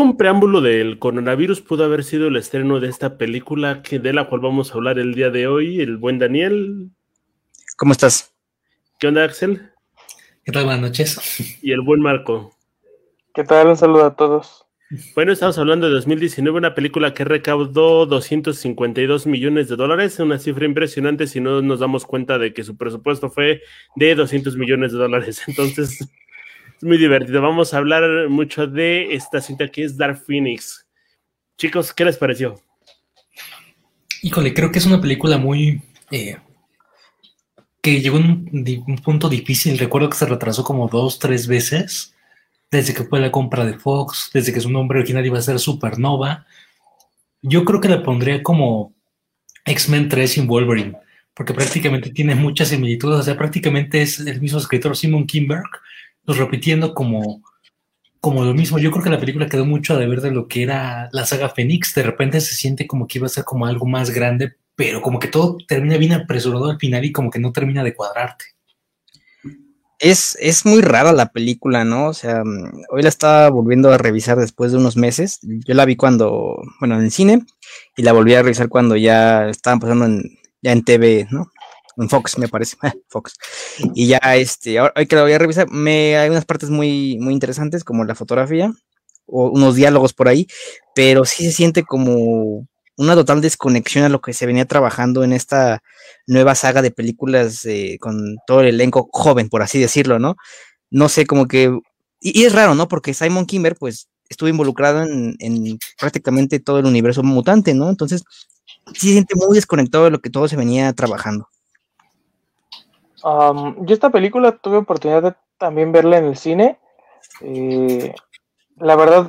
hecho, un preámbulo del coronavirus pudo haber sido el estreno de esta película que, de la cual vamos a hablar el día de hoy. El buen Daniel. ¿Cómo estás? ¿Qué onda, Axel? ¿Qué tal? Buenas noches. Y el buen Marco. ¿Qué tal? Un saludo a todos. Bueno, estamos hablando de 2019, una película que recaudó 252 millones de dólares, una cifra impresionante si no nos damos cuenta de que su presupuesto fue de 200 millones de dólares. Entonces, es muy divertido. Vamos a hablar mucho de esta cinta que es Dark Phoenix. Chicos, ¿qué les pareció? Híjole, creo que es una película muy... Eh, que llegó en un, un punto difícil. Recuerdo que se retrasó como dos, tres veces desde que fue la compra de Fox, desde que su nombre original iba a ser Supernova. Yo creo que la pondría como X-Men 3 sin Wolverine, porque prácticamente tiene muchas similitudes, o sea, prácticamente es el mismo escritor Simon Kinberg, pues repitiendo como, como lo mismo. Yo creo que la película quedó mucho a deber de lo que era la saga Phoenix, de repente se siente como que iba a ser como algo más grande, pero como que todo termina bien apresurado al final y como que no termina de cuadrarte es, es muy rara la película, ¿no? O sea, mm, hoy la estaba volviendo a revisar después de unos meses. Yo la vi cuando, bueno, en el cine, y la volví a revisar cuando ya estaban pasando en, ya en TV, ¿no? En Fox, me parece, Fox. Y ya, este, ahora, hoy que la voy a revisar, me, hay unas partes muy, muy interesantes, como la fotografía, o unos diálogos por ahí, pero sí se siente como una total desconexión a lo que se venía trabajando en esta nueva saga de películas eh, con todo el elenco joven, por así decirlo, ¿no? No sé, como que... Y, es raro, ¿no? Porque Simon Kimber, pues, estuvo involucrado en, prácticamente todo el universo mutante, ¿no? Entonces, sí se siente muy desconectado de lo que todo se venía trabajando. Yo esta película tuve oportunidad de también verla en el cine. Eh, la verdad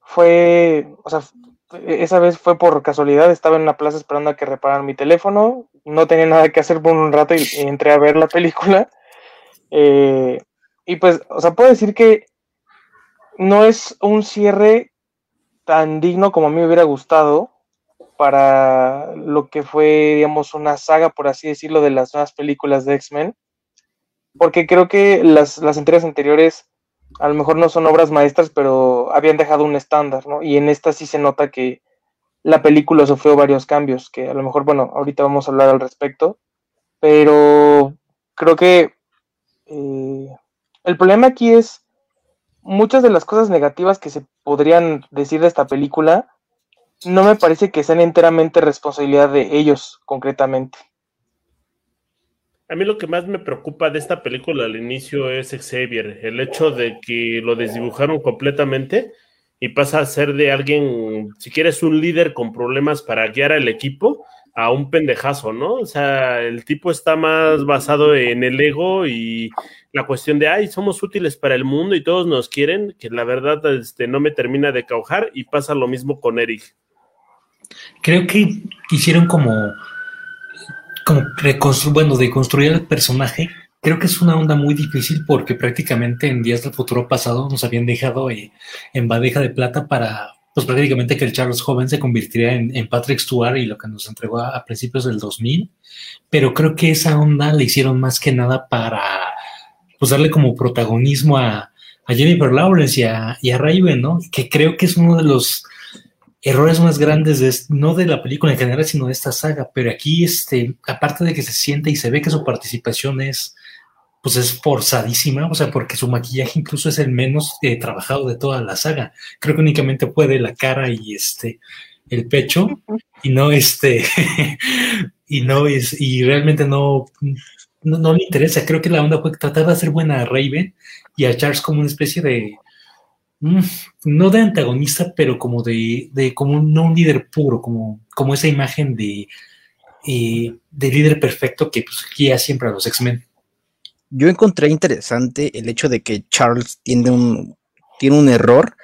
fue, o sea, esa vez fue por casualidad, estaba en una plaza esperando a que repararan mi teléfono, no tenía nada que hacer por un rato y, entré a ver la película. Eh, y pues, o sea, puedo decir que no es un cierre tan digno como a mí me hubiera gustado para lo que fue, digamos, una saga, por así decirlo, de las nuevas películas de X-Men. Porque creo que las, las entregas anteriores a lo mejor no son obras maestras, pero habían dejado un estándar, ¿no? Y en esta sí se nota que la película sufrió varios cambios, que a lo mejor, bueno, ahorita vamos a hablar al respecto, pero creo que eh, el problema aquí es muchas de las cosas negativas que se podrían decir de esta película, no me parece que sean enteramente responsabilidad de ellos concretamente. A mí lo que más me preocupa de esta película al inicio es Xavier, el hecho de que lo desdibujaron completamente y pasa a ser de alguien, si quieres, un líder con problemas para guiar al equipo, a un pendejazo, ¿no? O sea, el tipo está más basado en el ego y la cuestión de, ay, somos útiles para el mundo y todos nos quieren, que la verdad este, no me termina de caujar y pasa lo mismo con Eric. Creo que hicieron como como bueno, de construir el personaje, creo que es una onda muy difícil porque prácticamente en días del futuro pasado nos habían dejado eh, en bandeja de plata para, pues prácticamente que el Charles joven se convirtiera en, Patrick Stewart y lo que nos entregó a, principios del 2000, pero creo que esa onda le hicieron más que nada para, pues darle como protagonismo a, Jennifer Lawrence y a, y ¿no? Que creo que es uno de los errores más grandes, de, no de la película en general, sino de esta saga. Pero aquí, este, aparte de que se siente y se ve que su participación es, pues es forzadísima, o sea, porque su maquillaje incluso es el menos eh, trabajado de toda la saga. Creo que únicamente puede la cara y este, el pecho, y no este, y no es, y realmente no, no, no, le interesa. Creo que la onda fue tratar de hacer buena a Raven y a Charles como una especie de, no de antagonista, pero como de, como no un líder puro, como, como esa imagen de, eh, de líder perfecto que pues, guía siempre a los X-Men. Yo encontré interesante el hecho de que Charles tiene un, tiene un error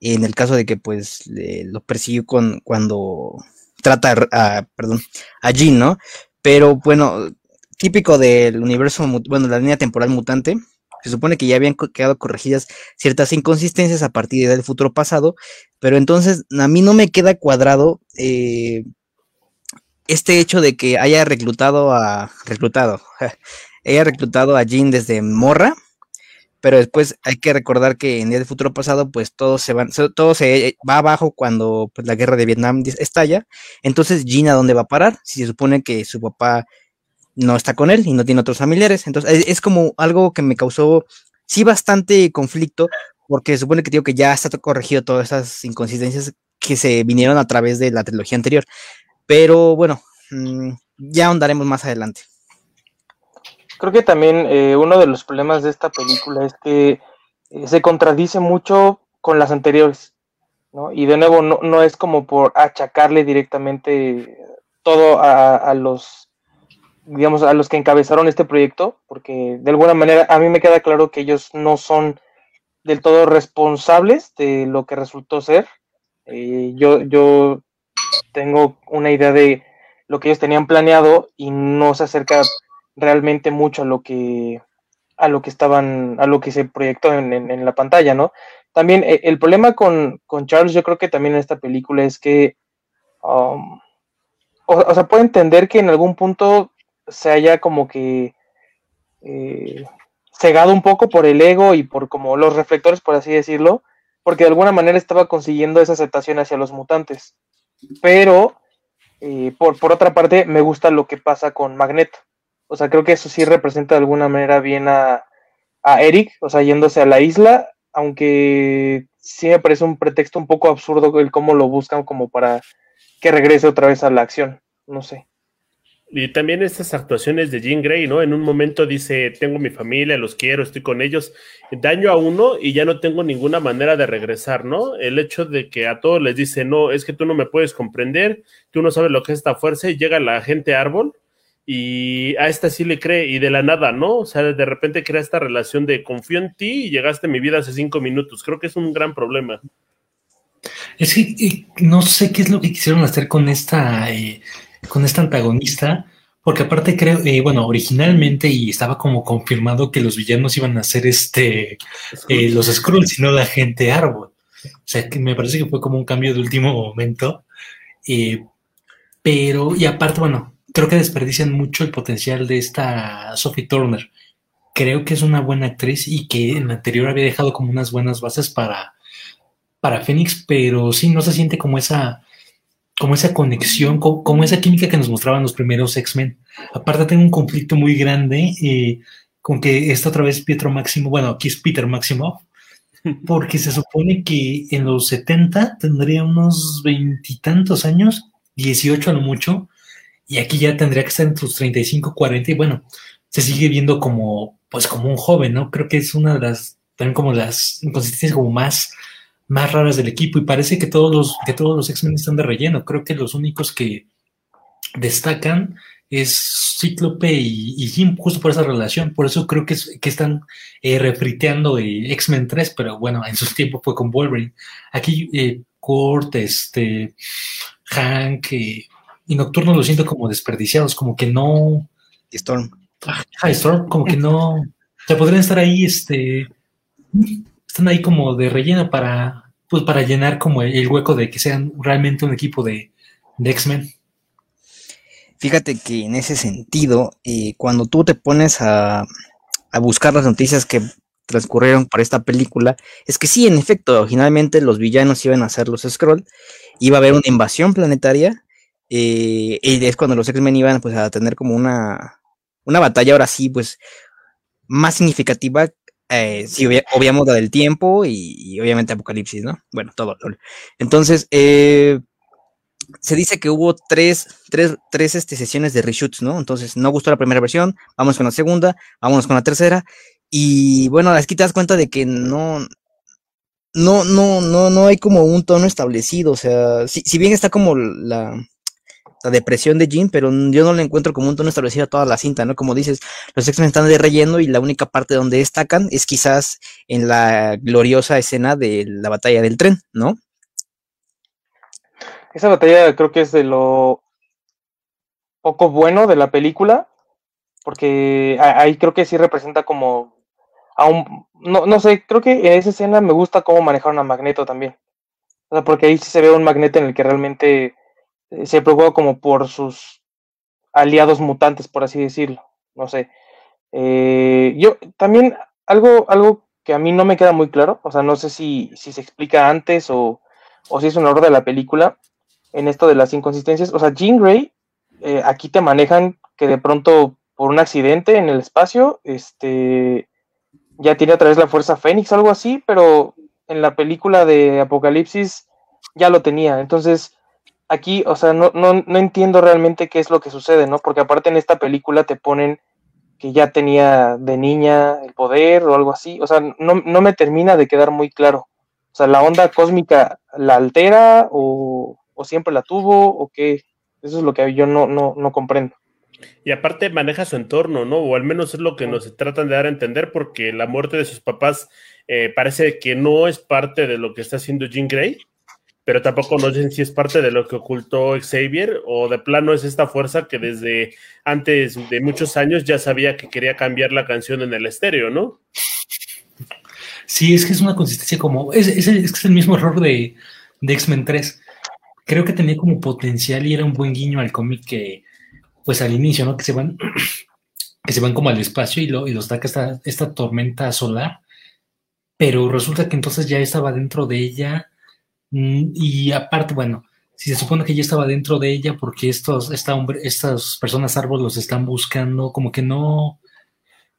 en el caso de que pues lo persiguió con, cuando trata a, perdón, a Jean, ¿no? Pero bueno, típico del universo, bueno, la línea temporal mutante, se supone que ya habían quedado corregidas ciertas inconsistencias a partir del futuro pasado, pero entonces a mí no me queda cuadrado eh, este hecho de que haya reclutado a reclutado, haya reclutado a Jean desde Morra, pero después hay que recordar que en el futuro pasado, pues todo se va, todo se va abajo cuando pues, la guerra de Vietnam estalla. Entonces, Gina, ¿dónde va a parar? Si se supone que su papá no está con él y no tiene otros familiares. Entonces, es, como algo que me causó, sí, bastante conflicto, porque supone que digo que ya está corregido todas esas inconsistencias que se vinieron a través de la trilogía anterior. Pero bueno, mm, ya ahondaremos más adelante. Creo que también eh, uno de los problemas de esta película es que eh, se contradice mucho con las anteriores, ¿no? Y de nuevo, no, es como por achacarle directamente todo a, los, digamos, a los que encabezaron este proyecto, porque de alguna manera a mí me queda claro que ellos no son del todo responsables de lo que resultó ser. Eh, yo, yo tengo una idea de lo que ellos tenían planeado y no se acerca realmente mucho a lo que a lo que estaban, a lo que se proyectó en, la pantalla, ¿no? También eh, el problema con, Charles, yo creo que también en esta película es que, um, o, sea, puedo entender que en algún punto se haya como que eh, cegado un poco por el ego y por como los reflectores, por así decirlo, porque de alguna manera estaba consiguiendo esa aceptación hacia los mutantes. Pero, eh, por, por otra parte, me gusta lo que pasa con Magneto. O sea, creo que eso sí representa de alguna manera bien a, Eric, o sea, yéndose a la isla, aunque sí me parece un pretexto un poco absurdo el cómo lo buscan como para que regrese otra vez a la acción. No sé. Y también estas actuaciones de Jean Grey, ¿no? En un momento dice, tengo mi familia, los quiero, estoy con ellos, daño a uno y ya no tengo ninguna manera de regresar, ¿no? El hecho de que a todos les dice, no, es que tú no me puedes comprender, tú no sabes lo que es esta fuerza y llega la gente árbol y a esta sí le cree y de la nada, ¿no? O sea, de repente crea esta relación de confío en ti y llegaste a mi vida hace cinco minutos. Creo que es un gran problema. Es que eh, no sé qué es lo que quisieron hacer con esta, eh, con esta antagonista, porque aparte creo, eh, bueno, originalmente y estaba como confirmado que los villanos iban a ser este, los Skrulls y no la gente árbol. O sea, que me parece que fue como un cambio de último momento. pero, y aparte, bueno, creo que desperdician mucho el potencial de esta Sophie Turner. Creo que es una buena actriz y que en la anterior había dejado como unas buenas bases para, para Phoenix, pero sí no se siente como esa, como esa conexión, como, esa química que nos mostraban los primeros X-Men. Aparte tengo un conflicto muy grande eh, con que está otra vez Pietro Máximo, bueno, aquí es Peter Máximo, porque se supone que en los 70 tendría unos veintitantos años, 18 a lo mucho, y aquí ya tendría que estar en sus 35, 40 y bueno, se sigue viendo como, pues como un joven, ¿no? Creo que es una de las, también como las inconsistencias como más, más raras del equipo y parece que todos los, que todos los X-Men están de relleno. Creo que los únicos que destacan es Cíclope y, Jim, justo por esa relación. Por eso creo que, es, que están eh, refriteando eh, X-Men 3, pero bueno, en su tiempo fue con Wolverine. Aquí eh, Kurt, este, Hank, eh, y Nocturno lo siento como desperdiciados, como que no. Storm. Ah, Storm, como que no. O sea, podrían estar ahí, este. Están ahí como de relleno para. Pues para llenar como el, hueco de que sean realmente un equipo de, X-Men. Fíjate que en ese sentido, eh, cuando tú te pones a, a buscar las noticias que transcurrieron para esta película, es que sí, en efecto, finalmente los villanos iban a ser los Skrull, iba a haber una invasión planetaria eh, y es cuando los X-Men iban pues a tener como una, una batalla ahora sí, pues más significativa, eh, si obviamos la del tiempo y, obviamente Apocalipsis, ¿no? Bueno, todo. Entonces, eh, se dice que hubo tres, tres, tres este, sesiones de reshoots, ¿no? Entonces, no gustó la primera versión, vamos con la segunda, vámonos con la tercera. Y bueno, aquí te das cuenta de que no, no, no, no, no hay como un tono establecido. O sea, si, si bien está como la, la depresión de Jim, pero yo no le encuentro como un tono establecido a toda la cinta, ¿no? Como dices, los X-Men están de relleno y la única parte donde destacan es quizás en la gloriosa escena de la batalla del tren, ¿no? Esa batalla creo que es de lo poco bueno de la película, porque ahí creo que sí representa como a un, no, no sé, creo que en esa escena me gusta cómo manejaron a Magneto también. O sea, porque ahí sí se ve un Magneto en el que realmente se preocupa como por sus aliados mutantes, por así decirlo. No sé. Eh, yo también algo, algo que a mí no me queda muy claro, o sea, no sé si, si se explica antes o, o si es un error de la película en esto de las inconsistencias. O sea, Jean Grey, eh, aquí te manejan que de pronto por un accidente en el espacio, este, ya tiene otra vez la fuerza Fénix, algo así, pero en la película de Apocalipsis ya lo tenía. Entonces, aquí, o sea, no, no, no entiendo realmente qué es lo que sucede, ¿no? Porque aparte en esta película te ponen que ya tenía de niña el poder o algo así. O sea, no, no me termina de quedar muy claro. O sea, ¿la onda cósmica la altera o, siempre la tuvo o qué? Eso es lo que yo no, no, no comprendo. Y aparte maneja su entorno, ¿no? O al menos es lo que nos tratan de dar a entender, porque la muerte de sus papás eh, parece que no es parte de lo que está haciendo Jean Grey, pero tampoco no sé si es parte de lo que ocultó Xavier o de plano es esta fuerza que desde antes de muchos años ya sabía que quería cambiar la canción en el estéreo, ¿no? Sí, es que es una consistencia como. Es, es, es el mismo error de, de X-Men 3. Creo que tenía como potencial y era un buen guiño al cómic que, pues al inicio, ¿no? Que se van, que se van como al espacio y, lo, y los ataca esta, esta tormenta solar. Pero resulta que entonces ya estaba dentro de ella. Mm, y aparte, bueno, si se supone que ya estaba dentro de ella porque estos, esta hombre, estas personas árboles los están buscando, como que no,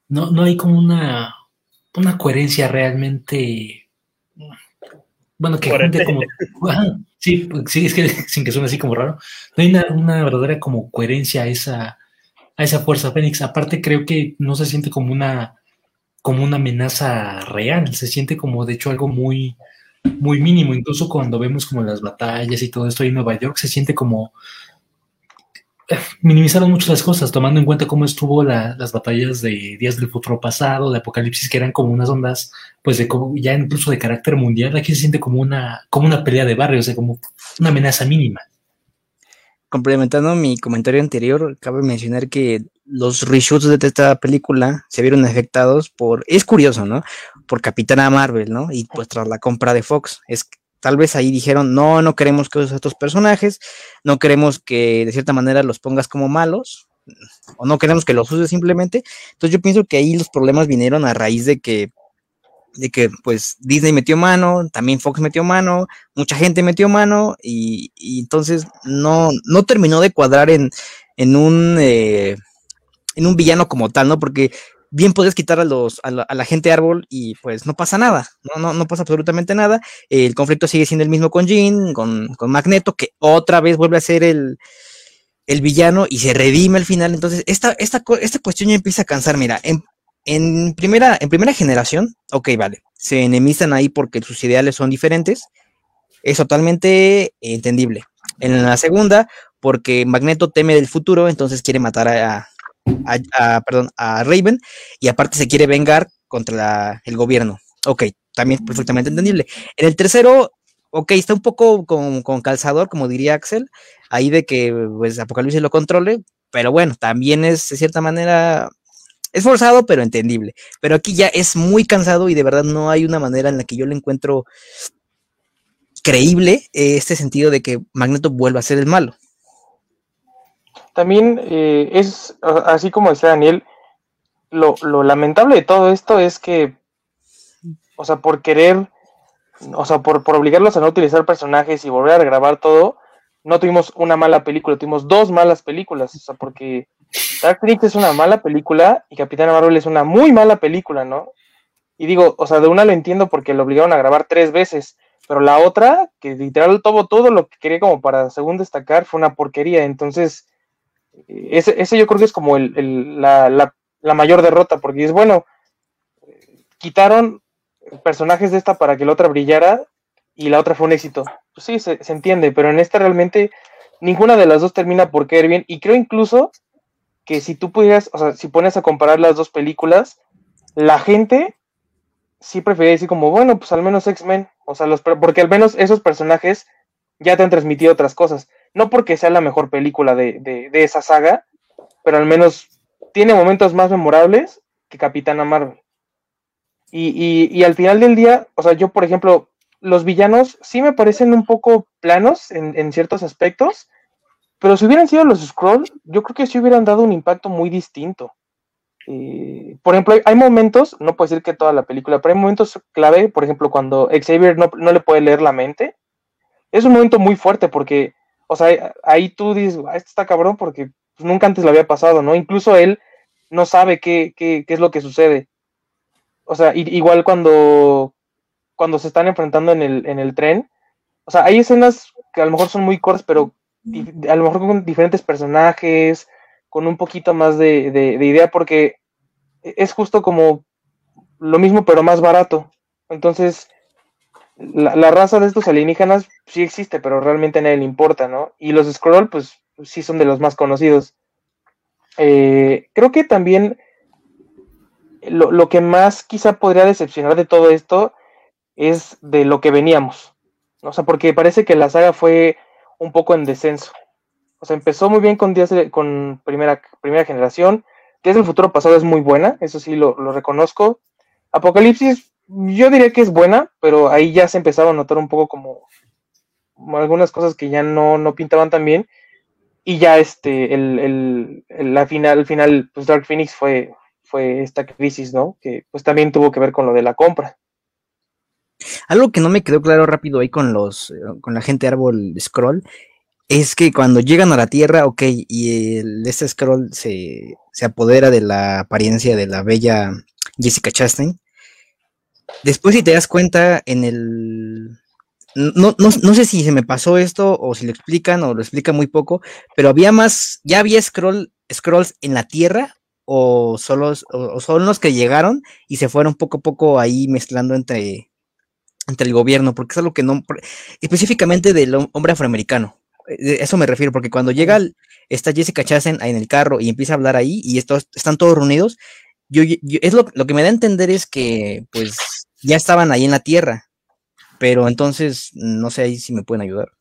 no, no hay como una, una coherencia realmente. Bueno, que gente como. sí, sí, es que sin que suene así como raro. No hay una, verdadera como coherencia a esa, a esa fuerza Fénix. Aparte, creo que no se siente como una como una amenaza real, se siente como de hecho algo muy, muy mínimo, incluso cuando vemos como las batallas y todo esto en Nueva York, se siente como, minimizaron mucho las cosas, tomando en cuenta cómo estuvo las batallas de Días del Futuro Pasado, de Apocalipsis, que eran como unas ondas, pues de ya incluso de carácter mundial, aquí se siente como una, como una pelea de barrio, o sea, como una amenaza mínima. Complementando mi comentario anterior, cabe mencionar que los reshoots de esta película se vieron afectados por, es curioso, ¿no? Por Capitana Marvel, ¿no? Y pues tras la compra de Fox, es Tal vez ahí dijeron, no, no queremos que uses a estos personajes, no queremos que de cierta manera los pongas como malos, o no queremos que los uses simplemente. Entonces yo pienso que ahí los problemas vinieron a raíz de que, de que pues Disney metió mano, también Fox metió mano, mucha gente metió mano, y, entonces no, no terminó de cuadrar en, en un... Eh, en un villano como tal, ¿no? Porque bien puedes quitar a, los, a, la, gente árbol y pues no pasa nada, no, no, no pasa absolutamente nada. El conflicto sigue siendo el mismo con Jean, con, Magneto, que otra vez vuelve a ser el, el villano y se redime al final. Entonces, esta, esta, esta cuestión ya empieza a cansar. Mira, en, en, primera, en primera generación, ok, vale, se enemistan ahí porque sus ideales son diferentes. Es totalmente entendible. En la segunda, porque Magneto teme del futuro, entonces quiere matar a, a, perdón, a Raven y aparte se quiere vengar contra el gobierno. Ok, también perfectamente entendible. En el tercero, ok, está un poco con, calzador, como diría Axel, ahí de que pues Apocalipsis lo controle, pero bueno, también es de cierta manera es forzado, pero entendible. Pero aquí ya es muy cansado y de verdad no hay una manera en la que yo le encuentro creíble este sentido de que Magneto vuelva a ser el malo también eh, es, así como decía Daniel, lo, lamentable de todo esto es que, o sea, por querer, o sea, por, por obligarlos a no utilizar personajes y volver a grabar todo, no tuvimos una mala película, tuvimos dos malas películas, o sea, porque Dark Phoenix es una mala película y Capitana Marvel es una muy mala película, ¿no? Y digo, o sea, de una lo entiendo porque lo obligaron a grabar tres veces, pero la otra, que literal todo, todo lo que quería como para según destacar fue una porquería, entonces ese, yo creo que es como la, mayor derrota, porque es bueno, quitaron personajes de esta para que la otra brillara y la otra fue un éxito. Pues sí, se, entiende, pero en esta realmente ninguna de las dos termina por caer bien. Y creo incluso que si tú pudieras, o sea, si pones a comparar las dos películas, la gente sí prefería decir como, bueno, pues al menos X-Men, o sea, los, porque al menos esos personajes ya te han transmitido otras cosas. No porque sea la mejor película de, esa saga, pero al menos tiene momentos más memorables que Capitana Marvel. Y, al final del día, o sea, yo, por ejemplo, los villanos sí me parecen un poco planos en, ciertos aspectos, pero si hubieran sido los Scrolls, yo creo que sí hubieran dado un impacto muy distinto. por ejemplo, hay, momentos, no puedo decir que toda la película, pero hay momentos clave, por ejemplo, cuando Xavier no, no le puede leer la mente. Es un momento muy fuerte porque, o sea, ahí tú dices, esto está cabrón porque pues, nunca antes le había pasado, ¿no? Incluso él no sabe qué, qué, qué es lo que sucede. O sea, igual cuando, cuando se están enfrentando en el, en el tren, o sea, hay escenas que a lo mejor son muy cortas, pero a lo mejor con diferentes personajes, con un poquito más de, de, idea, porque es justo como lo mismo, pero más barato. Entonces, la, la, raza de estos alienígenas sí existe, pero realmente a nadie le importa, ¿no? Y los Scroll, pues sí son de los más conocidos. Eh, creo que también lo, lo, que más quizá podría decepcionar de todo esto es de lo que veníamos. O sea, porque parece que la saga fue un poco en descenso. O sea, empezó muy bien con, Días con primera, primera generación. Días del futuro pasado es muy buena, eso sí lo, lo reconozco. Apocalipsis, yo diría que es buena, pero ahí ya se empezaba a notar un poco como, algunas cosas que ya no, no pintaban tan bien y ya este, el, el, la final, el final, pues Dark Phoenix fue, fue esta crisis, ¿no? Que pues también tuvo que ver con lo de la compra. Algo que no me quedó claro rápido ahí con los, con la gente árbol scroll, es que cuando llegan a la Tierra, ok, y el, este scroll se, se apodera de la apariencia de la bella Jessica Chastain. Después, si te das cuenta, en el, no, no, no, sé si se me pasó esto o si lo explican o lo explica muy poco, pero había más, ya había scroll, scrolls en la Tierra o solo o, son los que llegaron y se fueron poco a poco ahí mezclando entre, entre el gobierno, porque es algo que no, específicamente del hombre afroamericano. Eh, eso me refiero, porque cuando llega está Jessica Chastain en el carro y empieza a hablar ahí y estos, están todos reunidos, yo, es lo, lo que me da a entender es que pues ya estaban ahí en la Tierra pero entonces no sé ahí si me pueden ayudar.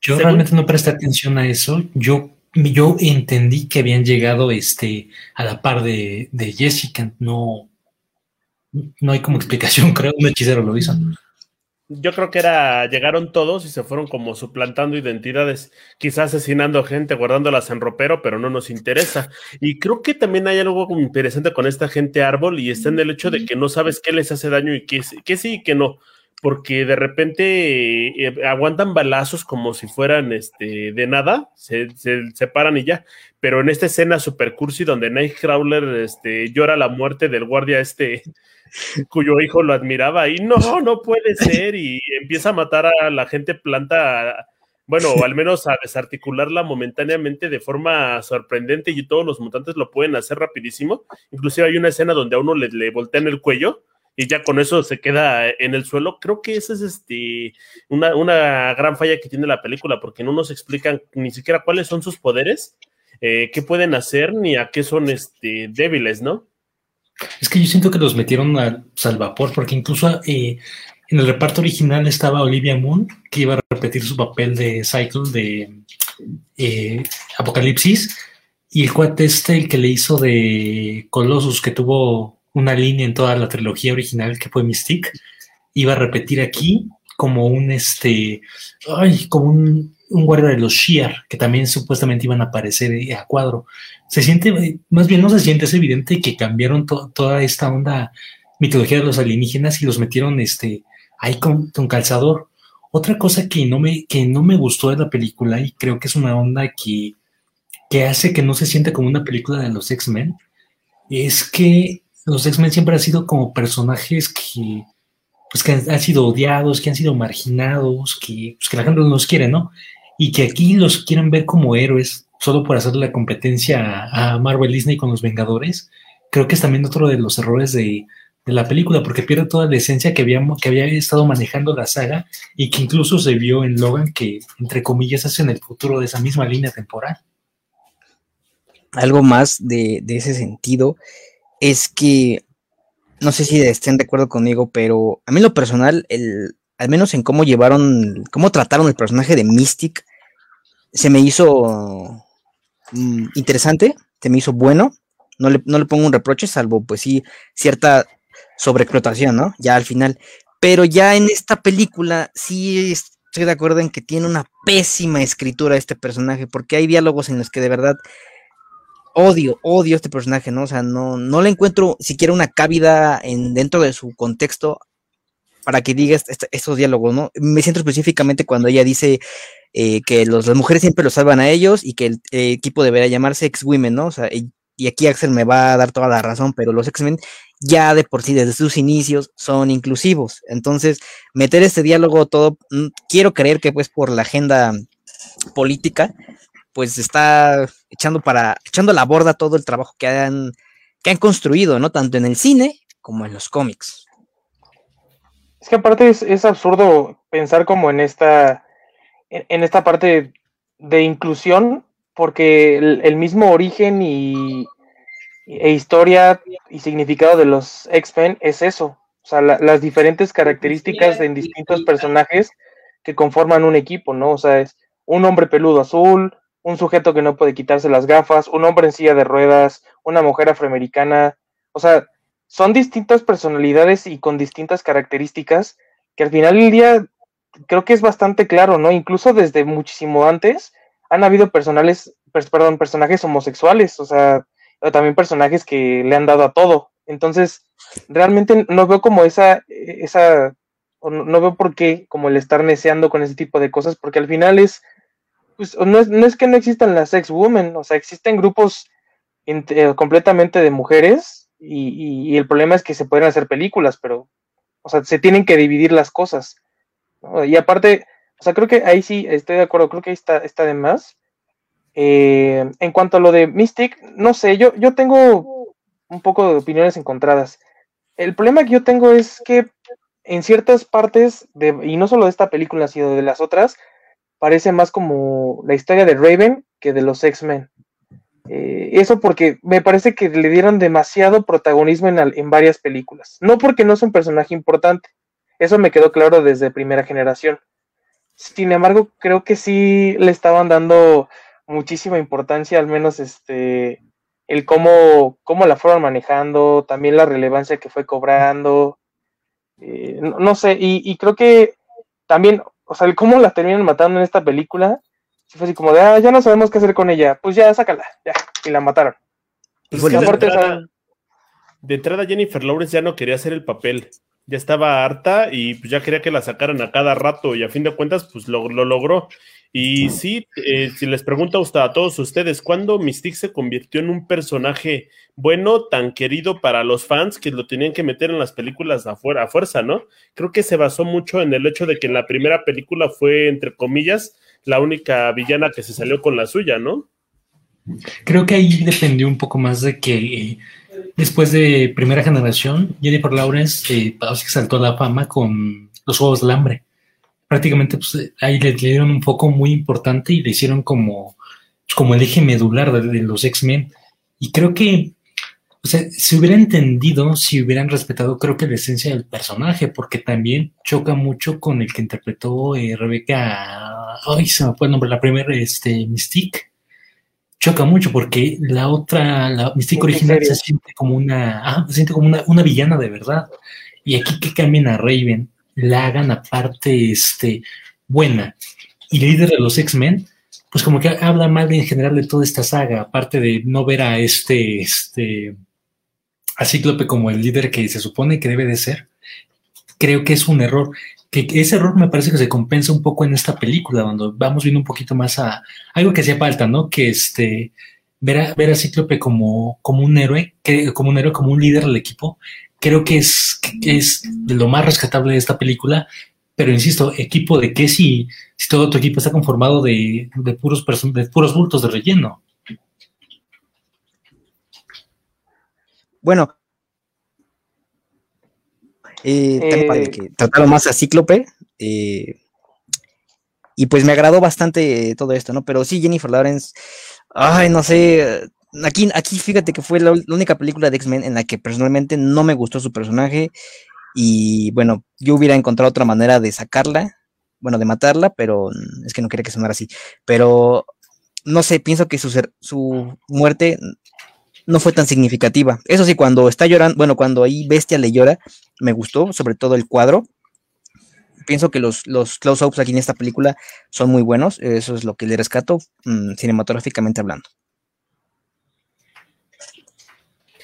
Yo realmente no presté atención a eso. Yo, yo entendí que habían llegado este, a la par de, Jessica. No, no hay como explicación, creo. Un hechicero lo hizo. Yo creo que era, llegaron todos y se fueron como suplantando identidades, quizás asesinando gente, guardándolas en ropero, pero no nos interesa. Y creo que también hay algo interesante con esta gente árbol y está en el hecho de que no sabes qué les hace daño y qué, qué sí y qué no porque de repente eh, aguantan balazos como si fueran este, de nada, se, se paran y ya. Pero en esta escena super cursi donde Nightcrawler este, llora la muerte del guardia este, cuyo hijo lo admiraba, y no, no puede ser, y empieza a matar a la gente planta, bueno, o al menos a desarticularla momentáneamente de forma sorprendente, y todos los mutantes lo pueden hacer rapidísimo. Inclusive hay una escena donde a uno le, le voltean el cuello y ya con eso se queda en el suelo. Creo que esa es este, una, una, gran falla que tiene la película, porque no nos explican ni siquiera cuáles son sus poderes, eh, qué pueden hacer, ni a qué son este, débiles, ¿no? Es que yo siento que los metieron a salvapor, porque incluso eh, en el reparto original estaba Olivia Moon, que iba a repetir su papel de Cycle de eh, Apocalipsis, y el cuate este, el que le hizo de Colossus, que tuvo una línea en toda la trilogía original que fue Mystique, iba a repetir aquí como un este, ay, como un, guardia de los Shiar, que también supuestamente iban a aparecer a cuadro. Se siente, más bien no se siente, es evidente que cambiaron toda esta onda mitología de los alienígenas y los metieron este, ahí con, con, calzador. Otra cosa que no, me, que no me gustó de la película, y creo que es una onda que, que hace que no se sienta como una película de los X-Men, es que los X-Men siempre han sido como personajes que, pues, que han, sido odiados, que han sido marginados, que, pues, que la gente no los quiere, ¿no? Y que aquí los quieren ver como héroes solo por hacer la competencia a Marvel Disney con los Vengadores. Creo que es también otro de los errores de, la película, porque pierde toda la esencia que, habíamos, que había estado manejando la saga y que incluso se vio en Logan, que entre comillas hace en el futuro de esa misma línea temporal. Algo más de, de ese sentido es que, no sé si estén de acuerdo conmigo, pero a mí lo personal, el, al menos en cómo llevaron, cómo trataron el personaje de Mystic, se me hizo mm, interesante, se me hizo bueno, no le, no le pongo un reproche, salvo pues sí, cierta sobreexplotación, ¿no? Ya al final. Pero ya en esta película sí estoy de acuerdo en que tiene una pésima escritura este personaje, porque hay diálogos en los que de verdad odio, odio este personaje, ¿no? O sea, no, no le encuentro siquiera una cabida en, dentro de su contexto para que diga estos diálogos, ¿no? Me siento específicamente cuando ella dice eh, que los, las mujeres siempre lo salvan a ellos y que el equipo debería llamarse X-Women, ¿no? O sea, y, aquí Axel me va a dar toda la razón, pero los X-Men ya de por sí desde sus inicios son inclusivos. Entonces, meter este diálogo todo, mm, quiero creer que pues por la agenda política, pues está echando para, echando a la borda todo el trabajo que han, que han construido, ¿no? Tanto en el cine como en los cómics. Es que aparte es, absurdo pensar como en esta, en, esta parte de inclusión, porque el, mismo origen y, e historia y significado de los X-Men es eso. O sea, las diferentes características en distintos personajes que conforman un equipo, ¿no? O sea, es un hombre peludo azul, un sujeto que no puede quitarse las gafas, un hombre en silla de ruedas, una mujer afroamericana. O sea, son distintas personalidades y con distintas características que al final del día creo que es bastante claro, ¿no? Incluso desde muchísimo antes han habido personales, perdón, personajes homosexuales, o sea, también personajes que le han dado a todo. Entonces, realmente no veo como esa, esa, no veo por qué como el estar neceando con ese tipo de cosas, porque al final es, pues no es, no es que no existan las sex women, o sea, existen grupos eh, completamente de mujeres y, el problema es que se pueden hacer películas, pero, o sea, se tienen que dividir las cosas. Y aparte, o sea, creo que ahí sí estoy de acuerdo, creo que ahí está, está de más. Eh, en cuanto a lo de Mystic, no sé, yo, yo tengo un poco de opiniones encontradas. El problema que yo tengo es que en ciertas partes, de, y no solo de esta película, sino de las otras, parece más como la historia de Raven que de los X-Men. Eh, eso porque me parece que le dieron demasiado protagonismo en, en, varias películas. No porque no es un personaje importante, eso me quedó claro desde primera generación. Sin embargo, creo que sí le estaban dando muchísima importancia, al menos este, el cómo, cómo la fueron manejando, también la relevancia que fue cobrando. Eh, no, sé, y, y creo que también o sea, el cómo la terminan matando en esta película, fue así como de, ah, ya no sabemos qué hacer con ella, pues ya, sácala, ya, y la mataron. Pues de, entrada, de, entrada, Jennifer Lawrence ya no quería hacer el papel, ya estaba harta y pues ya quería que la sacaran a cada rato y a fin de cuentas pues lo, lo logró. Y sí, eh, si les pregunto a todos ustedes, ¿cuándo Mystique se convirtió en un personaje bueno, tan querido para los fans que lo tenían que meter en las películas a fuerza, ¿no? Creo que se basó mucho en el hecho de que en la primera película fue, entre comillas, la única villana que se salió con la suya, ¿no? Creo que ahí dependió un poco más de que eh, después de primera generación, Jennifer Lawrence eh, saltó a la fama con los Juegos del Hambre prácticamente pues, ahí le, dieron un foco muy importante y le hicieron como, como el eje medular de, los X-Men. Y creo que, o sea, se hubiera entendido si hubieran respetado, creo que la esencia del personaje, porque también choca mucho con el que interpretó eh, Rebeca, ay, se me fue el nombre, la primera, este, Mystique. Choca mucho porque la otra, la Mystique original se siente como una, ah, se siente como una, una villana de verdad. Y aquí que cambian a Raven la hagan aparte este, buena y líder de los X-Men, pues como que habla mal en general de toda esta saga, aparte de no ver a este, este, a Cíclope como el líder que se supone que debe de ser, creo que es un error. Que, ese error me parece que se compensa un poco en esta película, cuando vamos viendo un poquito más a algo que hacía falta, ¿no? Que este, ver a, ver a Cíclope como, como un héroe, que, como un héroe, como un líder del equipo, creo que es, es de lo más rescatable de esta película, pero insisto, equipo de qué si, si todo tu equipo está conformado de, puros, de puros bultos de relleno. Bueno, eh, eh que trataron más a Cíclope. Eh, y pues me agradó bastante todo esto, ¿no? Pero sí, Jennifer Lawrence, ay, no sé, Aquí, aquí fíjate que fue la, única película de X-Men en la que personalmente no me gustó su personaje. Y bueno, yo hubiera encontrado otra manera de sacarla, bueno, de matarla, pero es que no quería que sonara así. Pero no sé, pienso que su, su muerte no fue tan significativa. Eso sí, cuando está llorando, bueno, cuando ahí Bestia le llora, me gustó, sobre todo el cuadro. Pienso que los, los close-ups aquí en esta película son muy buenos. Eso es lo que le rescato mm, cinematográficamente hablando.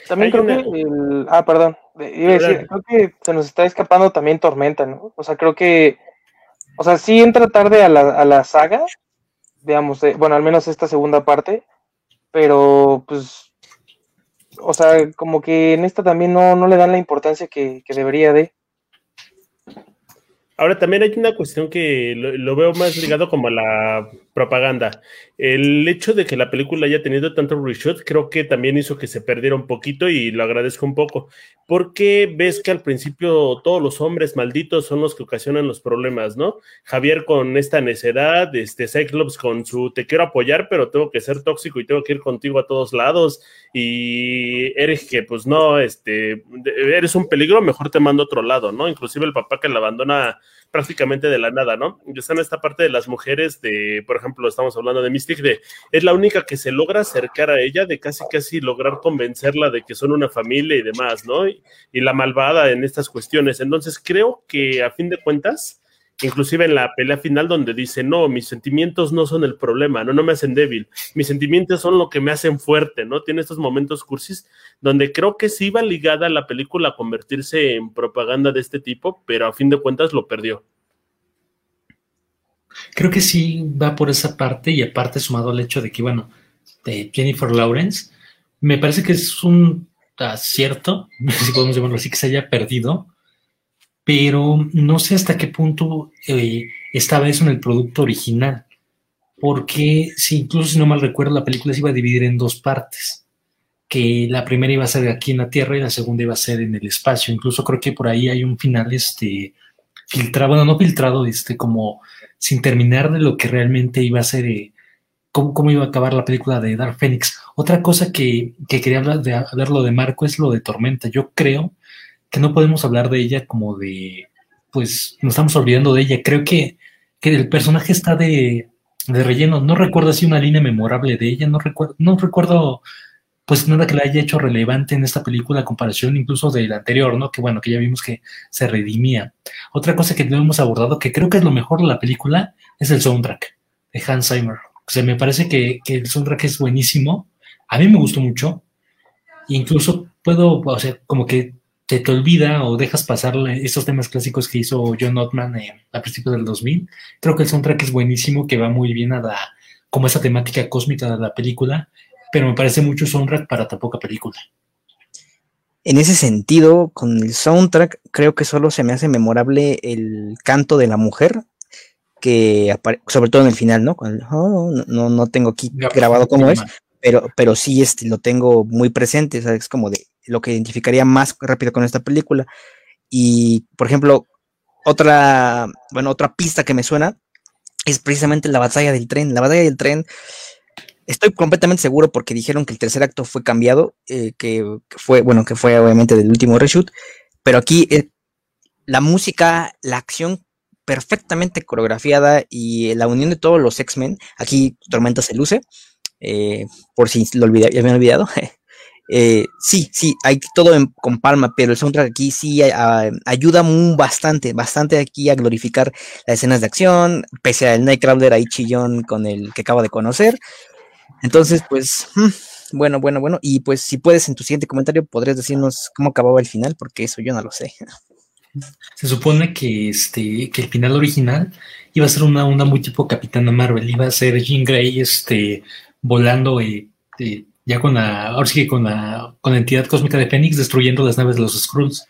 También creo que el, ah, perdón, iba a decir, creo que se nos está escapando también Tormenta, ¿no? O sea, creo que, o sea, sí entra tarde a la, a la saga, digamos, bueno, al menos esta segunda parte, pero pues, o sea, como que en esta también no, no le dan la importancia que, que debería de. Ahora también hay una cuestión que lo, veo más ligado como a la propaganda. El hecho de que la película haya tenido tanto reshoot creo que también hizo que se perdiera un poquito y lo agradezco un poco. Porque ves que al principio todos los hombres malditos son los que ocasionan los problemas, ¿no? Javier con esta necedad, este Cyclops con su te quiero apoyar, pero tengo que ser tóxico y tengo que ir contigo a todos lados. Y eres que, pues no, este, eres un peligro, mejor te mando a otro lado, ¿no? Inclusive el papá que la abandona prácticamente de la nada, ¿no? Y está en esta parte de las mujeres, de, por ejemplo, estamos hablando de Mystic, de es la única que se logra acercar a ella, de casi casi lograr convencerla de que son una familia y demás, ¿no? Y, y la malvada en estas cuestiones. Entonces creo que a fin de cuentas, inclusive en la pelea final donde dice, no, mis sentimientos no son el problema, no, no me hacen débil, mis sentimientos son lo que me hacen fuerte, ¿no? Tiene estos momentos cursis donde creo que sí iba ligada la película a convertirse en propaganda de este tipo, pero a fin de cuentas lo perdió. Creo que sí va por esa parte y aparte sumado al hecho de que, bueno, de Jennifer Lawrence, me parece que es un acierto, si podemos llamarlo así, que se haya perdido, pero no sé hasta qué punto eh, estaba eso en el producto original, porque si incluso si no mal recuerdo, la película se iba a dividir en dos partes, que la primera iba a ser aquí en la Tierra y la segunda iba a ser en el espacio, incluso creo que por ahí hay un final este filtrado, bueno, no filtrado, este como sin terminar de lo que realmente iba a ser, eh, cómo, iba a acabar la película de Dark Phoenix. Otra cosa que, que quería hablar de, hablar lo de Marco es lo de Tormenta. Yo creo que no podemos hablar de ella como de, pues nos estamos olvidando de ella. Creo que, que el personaje está de, de relleno. No recuerdo así una línea memorable de ella, no recuerdo, no recuerdo pues nada que la haya hecho relevante en esta película a comparación incluso de la anterior, ¿no? Que bueno, que ya vimos que se redimía. Otra cosa que no hemos abordado, que creo que es lo mejor de la película, es el soundtrack de Hans Zimmer. O sea, me parece que, que el soundtrack es buenísimo. A mí me gustó mucho. Incluso puedo, o sea, como que te, te olvida o dejas pasar estos temas clásicos que hizo John Ottman eh, a principios del 2000. Creo que el soundtrack es buenísimo, que va muy bien a la, como esa temática cósmica de la película, pero me parece mucho soundtrack para tan poca película. En ese sentido, con el soundtrack, creo que solo se me hace memorable el canto de la mujer, que sobre todo en el final, ¿no? Oh, no, no tengo aquí grabado cómo es, pero, pero sí este, lo tengo muy presente, es como de lo que identificaría más rápido con esta película. Y, por ejemplo, otra, bueno, otra pista que me suena es precisamente la batalla del tren. La batalla del tren, estoy completamente seguro porque dijeron que el tercer acto fue cambiado, eh, que, fue, bueno, que fue obviamente del último reshoot, pero aquí eh, la música, la acción perfectamente coreografiada y la unión de todos los X-Men, aquí Tormenta se luce, eh, por si lo olvidé, me olvidado, Eh, sí, sí, hay todo con palma, pero el soundtrack aquí sí ayuda muy, bastante, bastante aquí a glorificar las escenas de acción, pese al Nightcrawler ahí chillón con el que acabo de conocer. Entonces, pues, mm, bueno, bueno, bueno, y pues si puedes en tu siguiente comentario podrías decirnos cómo acababa el final, porque eso yo no lo sé. Se supone que este, que el final original iba a ser una onda muy tipo Capitana Marvel, iba a ser Jean Grey este, volando y eh, ya con la, ahora sí que con la, con la entidad cósmica de Fénix destruyendo las naves de los Skrulls.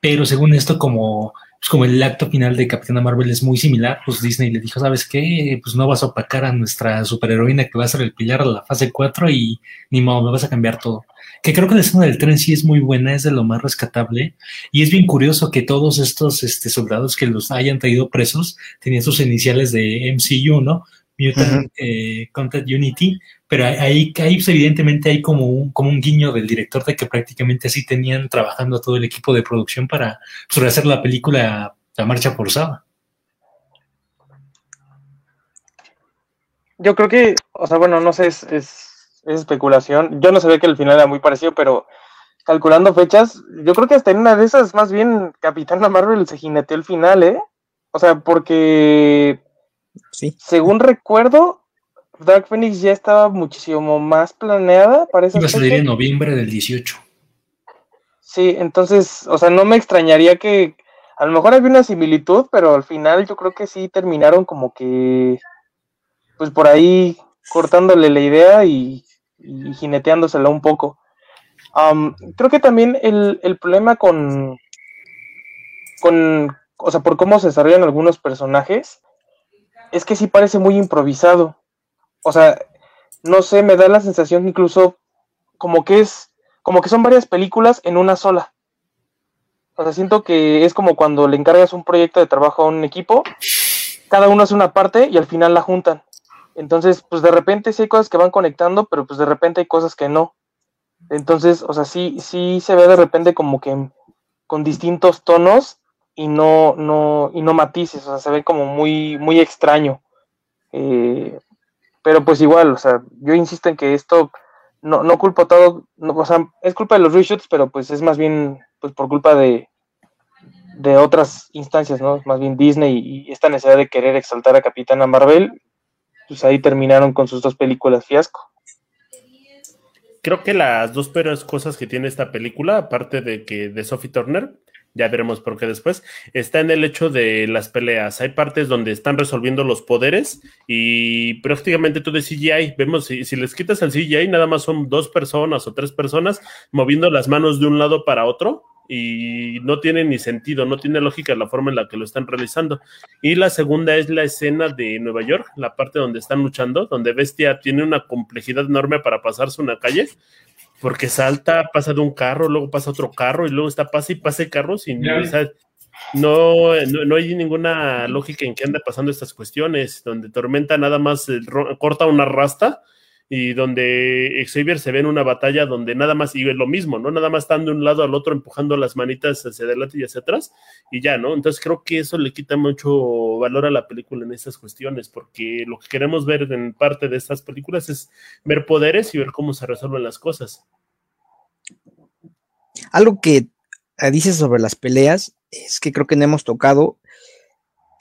Pero según esto, como, pues como el acto final de Capitana Marvel es muy similar, pues Disney le dijo, ¿sabes qué? Pues no vas a opacar a nuestra superheroína que va a ser el pilar de la fase 4 y ni modo, me vas a cambiar todo. Que creo que la escena del tren sí es muy buena, es de lo más rescatable. Y es bien curioso que todos estos este, soldados que los hayan traído presos tenían sus iniciales de MCU, ¿no? Mutant eh, Content Unity, pero ahí, ahí pues, evidentemente hay como un, como un guiño del director de que prácticamente así tenían trabajando todo el equipo de producción para pues, hacer la película a marcha forzada. Yo creo que, o sea, bueno, no sé, es, es, especulación. Yo no sabía que el final era muy parecido, pero calculando fechas, yo creo que hasta en una de esas, más bien, Capitana Marvel se jineteó el final, ¿eh? O sea, porque según recuerdo, Dark Phoenix ya estaba muchísimo más planeada para esa Iba a salir en noviembre del 18. Sí, entonces, o sea, no me extrañaría que a lo mejor había una similitud, pero al final yo creo que sí terminaron como que, pues por ahí cortándole la idea y, jineteándosela un poco. creo que también el, el problema con, con, o sea, por cómo se desarrollan algunos personajes, es que sí parece muy improvisado. O sea, no sé, me da la sensación incluso como que es como que son varias películas en una sola. O sea, siento que es como cuando le encargas un proyecto de trabajo a un equipo, cada uno hace una parte y al final la juntan. Entonces, pues de repente sí hay cosas que van conectando, pero pues de repente hay cosas que no. Entonces, o sea, sí, sí se ve de repente como que con distintos tonos y no, no, y no matices, o sea, se ve como muy, muy extraño. Eh, pero pues igual, o sea, yo insisto en que esto no, no culpo todo, o sea, es culpa de los reshoots, pero pues es más bien pues por culpa de, de otras instancias, ¿no? Más bien Disney y esta necesidad de querer exaltar a Capitana Marvel, pues ahí terminaron con sus dos películas fiasco. Creo que las dos peores cosas que tiene esta película, aparte de que de Sophie Turner, ya veremos por qué después, está en el hecho de las peleas. Hay partes donde están resolviendo los poderes y prácticamente todo es CGI. Vemos, si, si les quitas el CGI, nada más son dos personas o tres personas moviendo las manos de un lado para otro y no tiene ni sentido, no tiene lógica la forma en la que lo están realizando. Y la segunda es la escena de Nueva York, la parte donde están luchando, donde Bestia tiene una complejidad enorme para pasarse una calle, porque salta, pasa de un carro, luego pasa otro carro y luego está pasa y pasa el carro sin no, no, hay ninguna lógica en que anda pasando estas cuestiones, donde Tormenta nada más eh, corta una rasta y donde Xavier se ve en una batalla donde nada más, y lo mismo, ¿no? Nada más están de un lado al otro empujando las manitas hacia adelante y hacia atrás y ya, ¿no? Entonces creo que eso le quita mucho valor a la película en estas cuestiones, porque lo que queremos ver en parte de estas películas es ver poderes y ver cómo se resuelven las cosas. Algo que eh, dices sobre las peleas es que creo que no hemos tocado.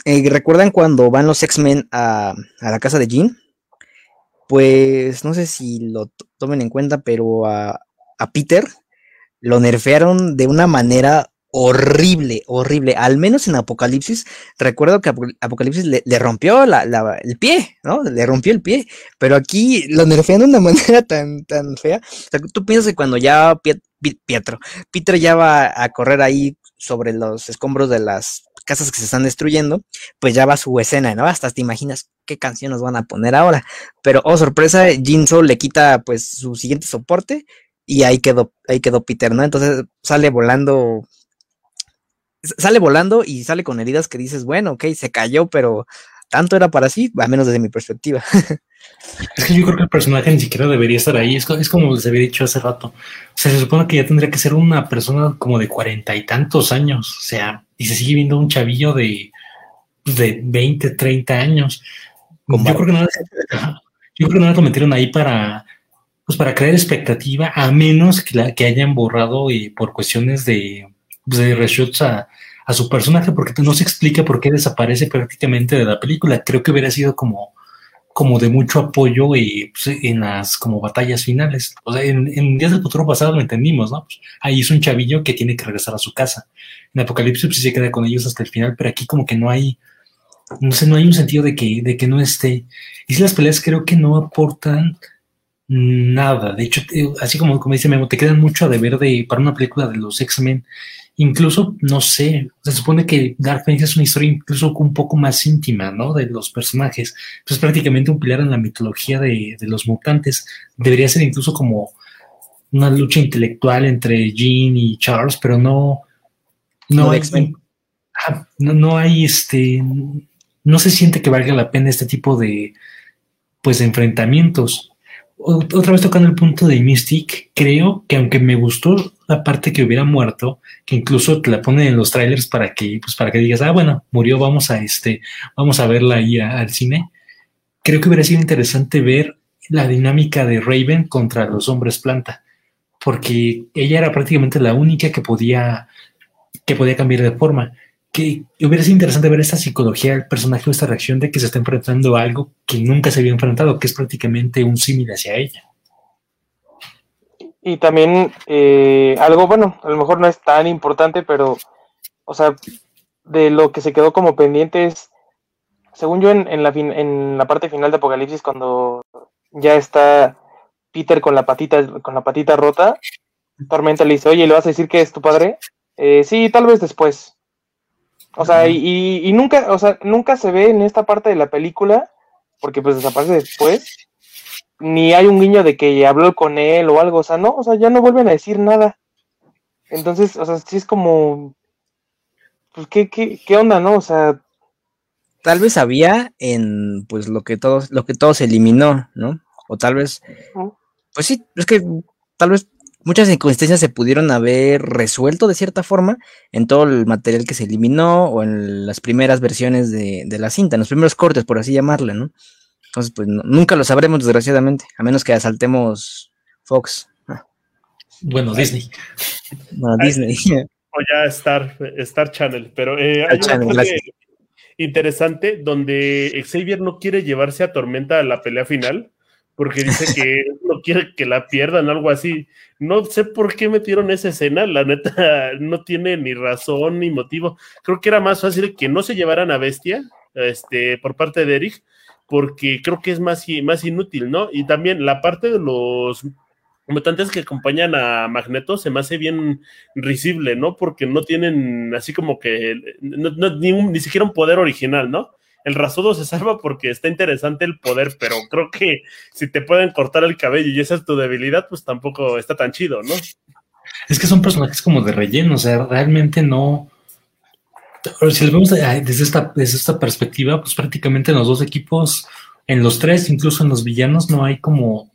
Eh, ¿Recuerdan cuando van los X-Men a, la casa de Jean? Pues no sé si lo tomen en cuenta, pero a, a Peter lo nerfearon de una manera horrible, horrible. Al menos en Apocalipsis, recuerdo que Apocalipsis le, rompió el pie, ¿no? Le rompió el pie. Pero aquí lo nerfean de una manera tan, tan fea. O sea, tú piensas que cuando ya Pietro, Peter ya va a correr ahí sobre los escombros de las casas que se están destruyendo, pues ya va su escena, ¿no? Hasta te imaginas qué canción nos van a poner ahora. Pero, oh, sorpresa, Jinso le quita pues su siguiente soporte y ahí quedó, ahí quedó Peter, ¿no? Entonces sale volando sale volando y sale con heridas que dices, bueno, ok, se cayó, pero tanto era para sí, a menos desde mi perspectiva. Es que yo creo que el personaje ni siquiera debería estar ahí, es, como les había dicho hace rato. O sea, se supone que ya tendría que ser una persona como de cuarenta y tantos años, o sea, y se sigue viendo un chavillo de, pues, de 20, 30 años. Yo creo, que nada, yo creo que nada lo metieron ahí para, pues para crear expectativa, a menos que, la, que hayan borrado y por cuestiones de, de reshoots a, su personaje porque no se explica por qué desaparece prácticamente de la película. Creo que hubiera sido como, como de mucho apoyo y, pues, en las como batallas finales. O sea, en, Días del Futuro Pasado lo entendimos, ¿no? Pues, ahí es un chavillo que tiene que regresar a su casa. En Apocalipsis pues, se queda con ellos hasta el final, pero aquí como que no hay, no sé, no hay un sentido de que, de que no esté. Y si las peleas creo que no aportan nada. De hecho, así como, como dice Memo, te quedan mucho a deber de, para una película de los X-Men incluso, no sé, se supone que Dark Phoenix es una historia incluso un poco más íntima, ¿no? De los personajes. Pues prácticamente un pilar en la mitología de, los mutantes. Debería ser incluso como una lucha intelectual entre Jean y Charles, pero no, no, no, no hay este, no se siente que valga la pena este tipo de, pues, de enfrentamientos otra vez tocando el punto de Mystic, creo que aunque me gustó la parte que hubiera muerto, que incluso te la ponen en los trailers para que, pues para que digas, ah, bueno, murió, vamos a este, vamos a verla ahí al cine. Creo que hubiera sido interesante ver la dinámica de Raven contra los hombres planta, porque ella era prácticamente la única que podía, que podía cambiar de forma que hubiera sido interesante ver esta psicología del personaje o esta reacción de que se está enfrentando a algo que nunca se había enfrentado, que es prácticamente un símil hacia ella. Y también eh, algo, bueno, a lo mejor no es tan importante, pero, o sea, de lo que se quedó como pendiente es, según yo, en, en la, en la parte final de Apocalipsis, cuando ya está Peter con la patita, con la patita rota, Tormenta le dice, oye, ¿le vas a decir que es tu padre? Eh, sí, tal vez después. O sea, y, y, nunca, o sea, nunca se ve en esta parte de la película, porque pues desaparece después, ni hay un guiño de que habló con él o algo, o sea, no, o sea, ya no vuelven a decir nada. Entonces, o sea, sí es como, pues, ¿qué, qué, qué onda, no? O sea... Tal vez había en, pues, lo que todos, lo que todos eliminó, ¿no? O tal vez, pues sí, es que tal vez muchas circunstancias se pudieron haber resuelto de cierta forma en todo el material que se eliminó o en las primeras versiones de, de la cinta, en los primeros cortes, por así llamarle, ¿no? Entonces, pues nunca lo sabremos, desgraciadamente, a menos que asaltemos Fox. Bueno, Disney. Disney. O ya Star, Star Channel, pero eh, hay una interesante donde Xavier no quiere llevarse a Tormenta a la pelea final porque dice que no quiere que la pierdan, algo así. No sé por qué metieron esa escena, la neta no tiene ni razón ni motivo. Creo que era más fácil que no se llevaran a Bestia este, por parte de Eric, porque creo que es más, más inútil, ¿no? Y también la parte de los mutantes que acompañan a Magneto se me hace bien risible, ¿no? Porque no tienen así como que ni, ni siquiera un poder original, ¿no? El rasudo se salva porque está interesante el poder, pero creo que si te pueden cortar el cabello y esa es tu debilidad, pues tampoco está tan chido, ¿no? Es que son personajes como de relleno, o sea, realmente no. Si lo vemos desde esta, desde esta perspectiva, pues prácticamente en los dos equipos, en los tres, incluso en los villanos, no hay como,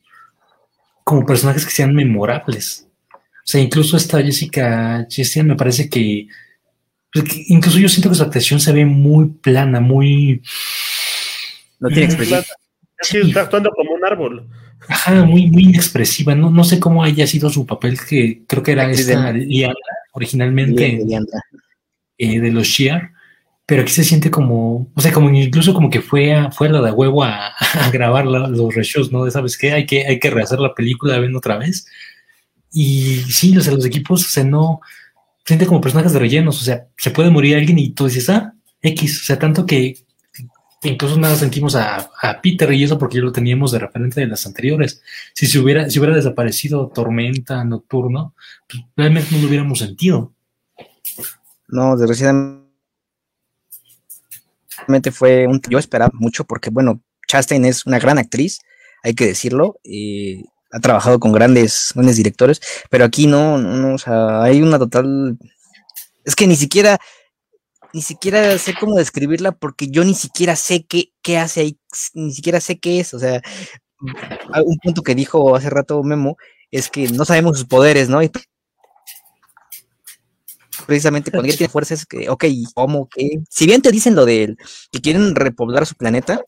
como personajes que sean memorables. O sea, incluso esta Jessica Chastain me parece que incluso yo siento que su actuación se ve muy plana, muy. No tiene expresión. está actuando como un árbol. Ajá, muy, muy inexpresiva. No, no sé cómo haya sido su papel, que creo que era esta Liana, originalmente eh, de los Shear, pero aquí se siente como, o sea, como incluso como que fue a, fuera de huevo a, grabar los reshoots, ¿no? De, ¿Sabes qué? Hay que, hay que rehacer la película, ven otra vez. Y sí, o sea, los equipos, o sea, no, siente como personajes de rellenos, o sea, se puede morir alguien y tú dices, ah, X, o sea, tanto que, incluso nada sentimos a, Peter y eso porque ya lo teníamos de referente de las anteriores. Si se hubiera, si hubiera desaparecido Tormenta, Nocturno, pues, realmente no lo hubiéramos sentido. No, desgraciadamente fue un... Yo esperaba mucho porque, bueno, Chastain es una gran actriz, hay que decirlo, y ha trabajado con grandes, grandes directores, pero aquí no, no, o sea, hay una total, es que ni siquiera, ni siquiera sé cómo describirla porque yo ni siquiera sé qué, qué hace ahí, ni siquiera sé qué es, o sea, un punto que dijo hace rato Memo es que no sabemos sus poderes, ¿no? Precisamente cuando ella tiene fuerzas que, ok, ¿cómo? ¿Qué? Si bien te dicen lo de que quieren repoblar su planeta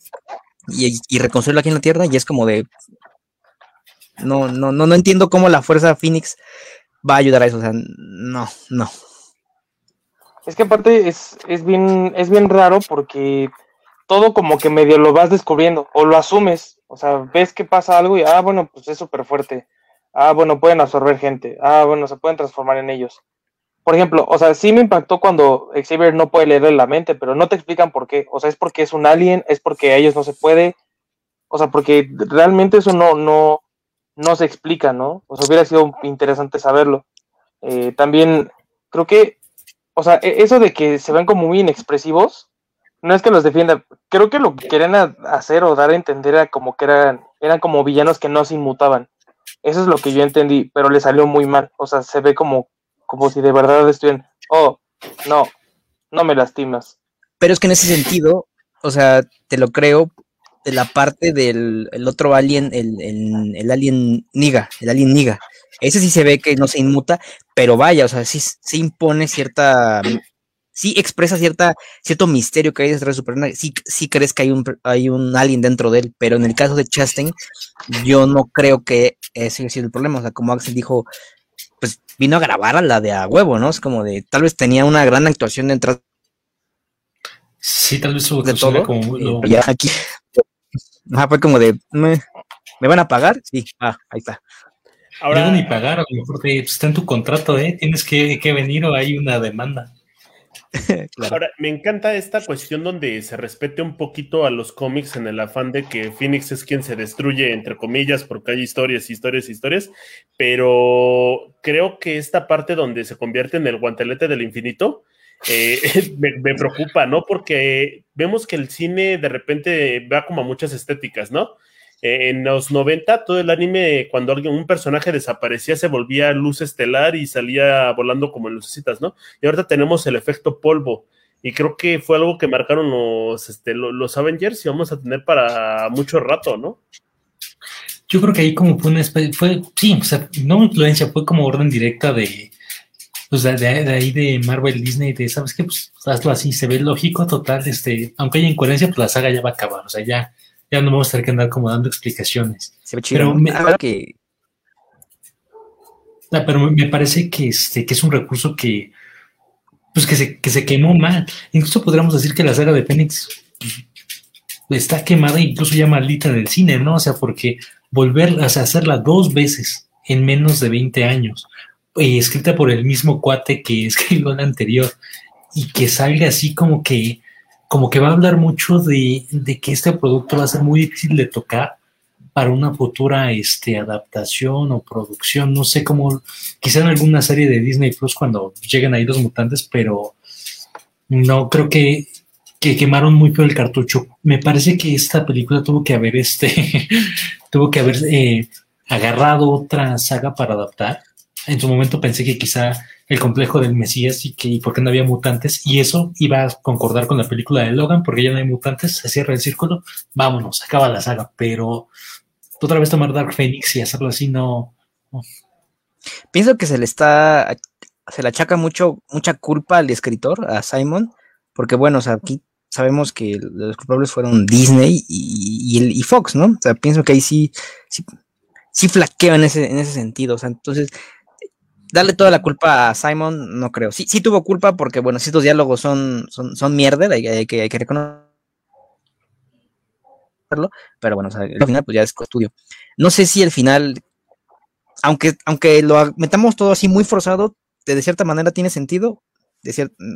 y, y reconstruirlo aquí en la Tierra, y es como de, no, no, no, no entiendo cómo la fuerza Phoenix va a ayudar a eso. O sea, no, no. Es que aparte es, es, bien, es bien raro porque todo como que medio lo vas descubriendo o lo asumes. O sea, ves que pasa algo y, ah, bueno, pues es súper fuerte. Ah, bueno, pueden absorber gente. Ah, bueno, se pueden transformar en ellos. Por ejemplo, o sea, sí me impactó cuando Xavier no puede leerle la mente, pero no te explican por qué. O sea, es porque es un alien, es porque a ellos no se puede. O sea, porque realmente eso no, no, no se explica, ¿no? O sea, hubiera sido interesante saberlo. Eh, también creo que, o sea, e-, eso de que se ven como muy inexpresivos, no es que los defienda, creo que lo que querían hacer o dar a entender era como que eran, eran como villanos que no se inmutaban. Eso es lo que yo entendí, pero le salió muy mal. O sea, se ve como, como si de verdad estuvieran, oh, no, no me lastimas. Pero es que en ese sentido, o sea, te lo creo de la parte del otro alien, el, el, alien Niga, el alien Niga. Ese sí se ve que no se inmuta, pero vaya, o sea, sí, sí impone cierta, sí expresa cierta, cierto misterio que hay detrás de Superman. Sí, sí crees que hay un, hay un alien dentro de él, pero en el caso de Chastain, yo no creo que ese haya sido el problema. O sea, como Axel dijo, pues vino a grabar a la de a huevo, ¿no? Es como de, tal vez tenía una gran actuación detrás Sí, tal vez su de todo. Como Ya aquí fue como de, ¿me, van a pagar? Sí, ah, ahí está. Ahora, ni pagar, a lo mejor te, pues, está en tu contrato, ¿eh? Tienes que, que venir o hay una demanda. Ahora, me encanta esta cuestión donde se respete un poquito a los cómics en el afán de que Phoenix es quien se destruye, entre comillas, porque hay historias, historias, historias, pero creo que esta parte donde se convierte en el guantelete del infinito, eh, me, preocupa, ¿no? Porque vemos que el cine de repente va como a muchas estéticas, ¿no? Eh, en los 90, todo el anime, cuando alguien, un personaje desaparecía, se volvía luz estelar y salía volando como en lucecitas, ¿no? Y ahorita tenemos el efecto polvo. Y creo que fue algo que marcaron los, este, los Avengers y vamos a tener para mucho rato, ¿no? Yo creo que ahí como fue una especie, fue, sí, o sea, no influencia, fue como orden directa de, pues de, de, ahí de Marvel Disney, de, ¿sabes qué? Pues hazlo así, se ve lógico, total, este, aunque haya incoherencia, pues la saga ya va a acabar, o sea, ya, ya no vamos a tener que andar como dando explicaciones. Pero me, que... Ah, pero me parece que, este, que es un recurso que, pues que se, que se quemó mal. Incluso podríamos decir que la saga de Fénix está quemada, incluso ya maldita del cine, ¿no? O sea, porque volver a hacerla dos veces en menos de 20 años, y escrita por el mismo cuate que escribió la anterior, y que salga así como que como que va a hablar mucho de, que este producto va a ser muy difícil de tocar para una futura este, adaptación o producción. No sé cómo, quizá en alguna serie de Disney Plus cuando lleguen ahí los mutantes, pero no creo que, que quemaron muy feo el cartucho. Me parece que esta película tuvo que haber este, tuvo que haber eh, agarrado otra saga para adaptar. En su momento pensé que quizá el complejo del Mesías y que y por qué no había mutantes, y eso iba a concordar con la película de Logan, porque ya no hay mutantes, se cierra el círculo, vámonos, acaba la saga, pero otra vez tomar Dark Phoenix y hacerlo así no, Pienso que se le está, se le achaca mucho, mucha culpa al escritor, a Simon, porque bueno, o sea, aquí sabemos que los culpables fueron Disney y, y, Fox, ¿no? O sea, pienso que ahí sí, sí, sí en ese, en ese sentido, o sea, entonces darle toda la culpa a Simon, no creo. Sí, tuvo culpa porque, bueno, si estos diálogos son, son, son mierda, hay, que, hay que reconocerlo, pero bueno, al final pues ya es estudio. No sé si el final, aunque, aunque lo metamos todo así muy forzado, de, cierta manera tiene sentido.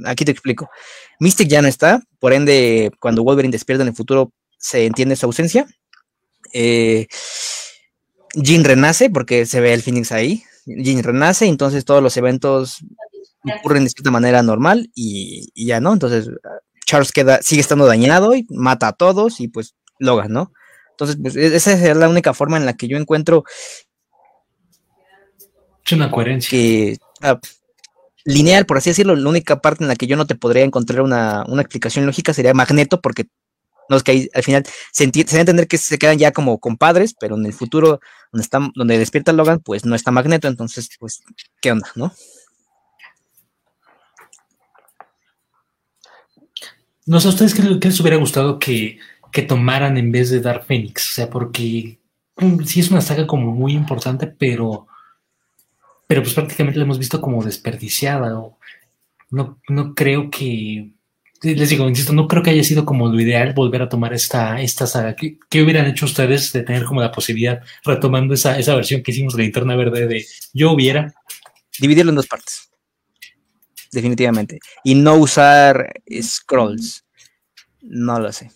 Aquí te explico. Mystic ya no está, por ende, cuando Wolverine despierta en el futuro, se entiende su ausencia. Eh, Jean renace porque se ve el Phoenix ahí, Jean renace, entonces todos los eventos ocurren de cierta manera normal y, ya, ¿no? Entonces Charles queda, sigue estando dañado y mata a todos y pues Logan, ¿no? Entonces, pues e-, esa es la única forma en la que yo encuentro es una coherencia. Que, ah, lineal, por así decirlo, la única parte en la que yo no te podría encontrar una, una explicación lógica sería Magneto, porque no es que al final se, se a entender que se quedan ya como compadres, pero en el futuro, donde, donde despierta Logan, pues no está Magneto, entonces, pues, ¿qué onda, no? No sé, ¿a ustedes qué, les hubiera gustado que, tomaran en vez de dar Fénix? O sea, porque mm, sí es una saga como muy importante, pero, pero pues prácticamente la hemos visto como desperdiciada. No, no creo que les digo, insisto, no creo que haya sido como lo ideal volver a tomar esta, esta saga. ¿Qué, hubieran hecho ustedes de tener como la posibilidad, retomando esa, esa versión que hicimos de Linterna Verde de yo hubiera? Dividirlo en dos partes. Definitivamente. Y no usar scrolls. No lo sé.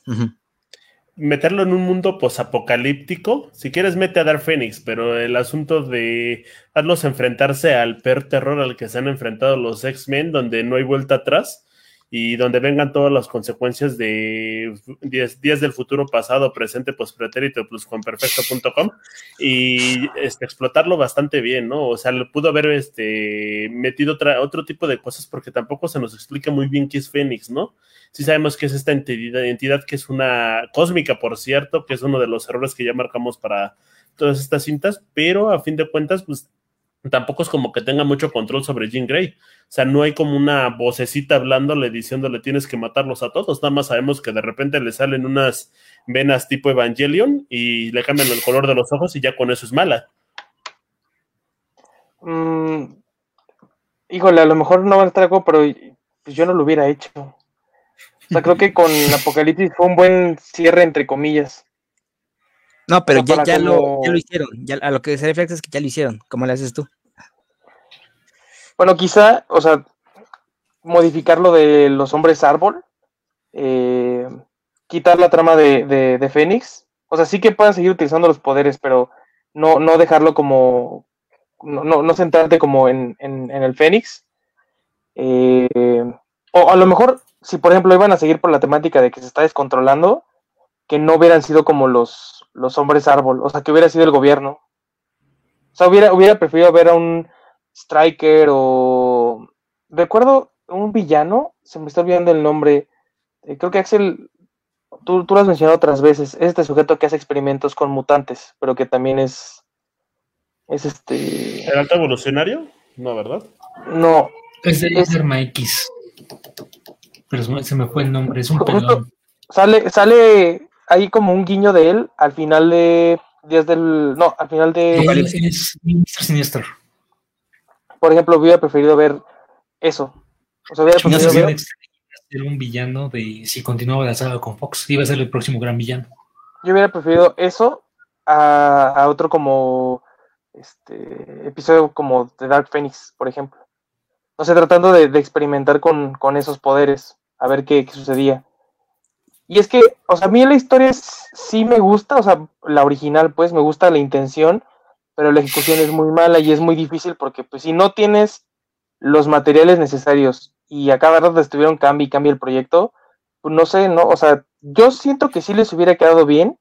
Meterlo en un mundo posapocalíptico. Si quieres, mete a Dark Phoenix, pero el asunto de hazlos enfrentarse al peor terror al que se han enfrentado los X-Men, donde no hay vuelta atrás y donde vengan todas las consecuencias de 10 días del futuro pasado, presente, pues pretérito, plus con perfecto.com y este, explotarlo bastante bien, ¿no? O sea, le pudo haber este, metido otra, otro tipo de cosas porque tampoco se nos explica muy bien qué es Fénix, ¿no? Sí sabemos que es esta entidad, entidad que es una cósmica, por cierto, que es uno de los errores que ya marcamos para todas estas cintas, pero a fin de cuentas, pues tampoco es como que tenga mucho control sobre Jean Grey. O sea, no hay como una vocecita hablándole, diciéndole tienes que matarlos a todos. Nada más sabemos que de repente le salen unas venas tipo Evangelion y le cambian el color de los ojos y ya con eso es mala. Mm, híjole, a lo mejor no va a estar algo, pero pues yo no lo hubiera hecho. O sea, creo que con Apocalipsis fue un buen cierre, entre comillas. No, pero O sea, ya, ya, lo, ya lo hicieron. Ya, a lo que se refiere es que ya lo hicieron. ¿Cómo le haces tú? Bueno, quizá, o sea, modificar lo de los hombres árbol, eh, quitar la trama de, de, de Fénix, o sea, sí que puedan seguir utilizando los poderes, pero no, no dejarlo como, no, no, no centrarte como en, en, en el Fénix. Eh, o a lo mejor, si por ejemplo iban a seguir por la temática de que se está descontrolando, que no hubieran sido como los, los hombres árbol, o sea, que hubiera sido el gobierno. O sea, hubiera, hubiera preferido ver a un Striker o... Recuerdo un villano, se me está olvidando el nombre. eh, creo que Axel, tú, tú lo has mencionado otras veces. Es este sujeto que hace experimentos con mutantes, pero que también es... Es este... ¿El alto evolucionario? No, ¿verdad? No, Es de Es- Arma X. Pero se me- fue el nombre, es un pelón. sale, sale ahí como un guiño de él al final de Días del. No, al final de. Él es Mr. Sinister. Por ejemplo, hubiera preferido ver eso. O sea, hubiera No sé preferido iba ver. ser un villano de si continuaba la saga con Fox. Iba a ser el próximo gran villano. Yo hubiera preferido eso a, a otro como este episodio como de Dark Phoenix, por ejemplo. O sea, tratando de, de experimentar con, con esos poderes, a ver qué, qué sucedía. Y es que, o sea, a mí la historia es- sí me gusta, o sea, la original, pues, me gusta la intención, pero la ejecución es muy mala y es muy difícil porque, pues, si no tienes los materiales necesarios y a cada rato estuvieron cambio y cambia el proyecto, pues no sé, ¿no? O sea, yo siento que sí les hubiera quedado bien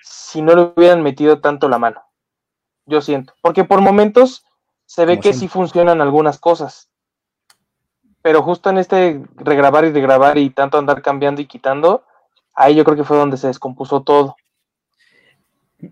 si no le hubieran metido tanto la mano. Yo siento. Porque por momentos se ve Como que siempre. sí funcionan algunas cosas. Pero justo en este regrabar y regrabar y tanto andar cambiando y quitando, ahí yo creo que fue donde se descompuso todo.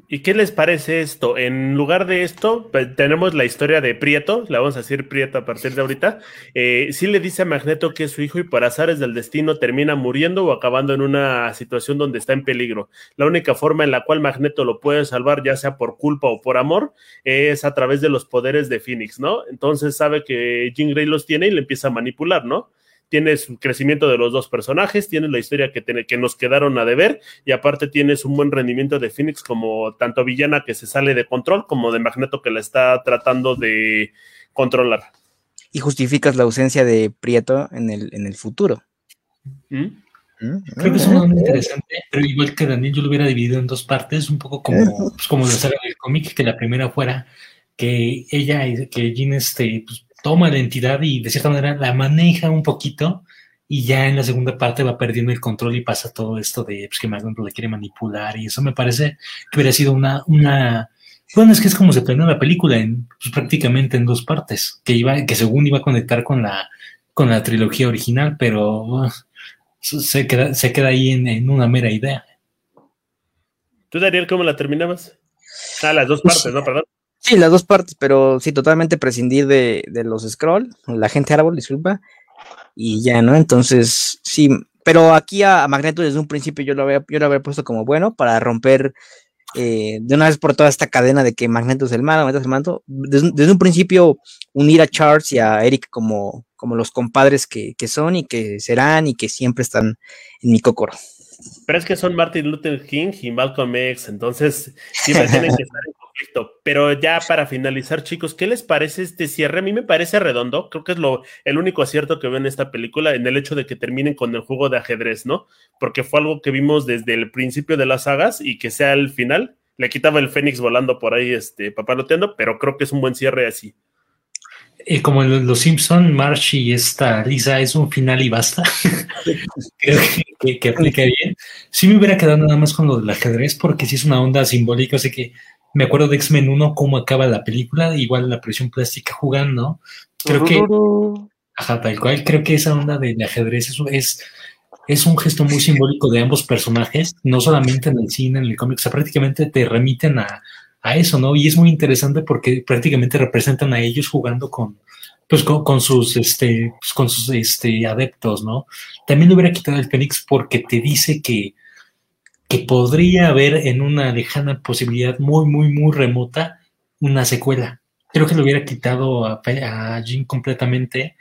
¿Y qué les parece esto? En lugar de esto, pues, tenemos la historia de Prieto, la vamos a decir Prieto a partir de ahorita. Eh, sí le dice a Magneto que es su hijo y por azares del destino termina muriendo o acabando en una situación donde está en peligro. La única forma en la cual Magneto lo puede salvar, ya sea por culpa o por amor, es a través de los poderes de Phoenix, ¿no? Entonces sabe que Jean Grey los tiene y le empieza a manipular, ¿no? Tienes un crecimiento de los dos personajes, tienes la historia que, tiene- que nos quedaron a deber y aparte tienes un buen rendimiento de Phoenix como tanto villana que se sale de control como de Magneto que la está tratando de controlar. Y justificas la ausencia de Prieto en el, en el futuro. ¿Mm? ¿Mm? Creo que es una onda interesante, pero igual que Daniel, yo lo hubiera dividido en dos partes, un poco como, pues, como la saga del cómic, que la primera fuera que ella, que Jean este, pues, toma la entidad y de cierta manera la maneja un poquito, y ya en la segunda parte va perdiendo el control y pasa todo esto de pues, que Magneto le quiere manipular, y eso me parece que hubiera sido una, una bueno, es que es como se planeó la película, en, pues, prácticamente en dos partes, que iba, que según iba a conectar con la, con la trilogía original, pero uh, se queda, se queda ahí en, en una mera idea. ¿Tú, Daniel, cómo la terminabas? Ah, las dos Pues, partes, ¿no? Perdón. Sí, las dos partes, pero sí, totalmente prescindir de, de los scroll, la gente árbol, disculpa, y ya, ¿no? Entonces, sí, pero aquí a, a Magneto desde un principio yo lo había, yo lo había puesto como bueno para romper eh, de una vez por toda esta cadena de que Magneto es el malo, Magneto es el malo. Desde, desde un principio unir a Charles y a Eric como, como los compadres que, que son y que serán y que siempre están en mi cocoro. Pero es que son Martin Luther King y Malcolm X, entonces siempre tienen que estar en conflicto. Pero ya para finalizar, chicos, ¿qué les parece este cierre? A mí me parece redondo, creo que es lo, el único acierto que veo en esta película, en el hecho de que terminen con el juego de ajedrez, ¿no? Porque fue algo que vimos desde el principio de las sagas y que sea el final. Le quitaba el Fénix volando por ahí, este, papaloteando, pero creo que es un buen cierre así. Eh, como en Los Simpson, March y esta Lisa es un final y basta. Creo que, que, que aplica bien. Sí me hubiera quedado nada más con lo del ajedrez, porque sí es una onda simbólica, así que me acuerdo de X-Men 1, cómo acaba la película, igual la presión plástica jugando. Creo que, ajá, tal cual, creo que esa onda del ajedrez es, es, es un gesto muy simbólico de ambos personajes, no solamente en el cine, en el cómic, o sea, prácticamente te remiten a, a eso, ¿no? Y es muy interesante porque prácticamente representan a ellos jugando con, pues con, con sus, este, pues con sus, este, adeptos, ¿no? También le hubiera quitado el Fénix porque te dice que, que podría haber en una lejana posibilidad muy, muy, muy remota una secuela. Creo que le hubiera quitado a, Jean completamente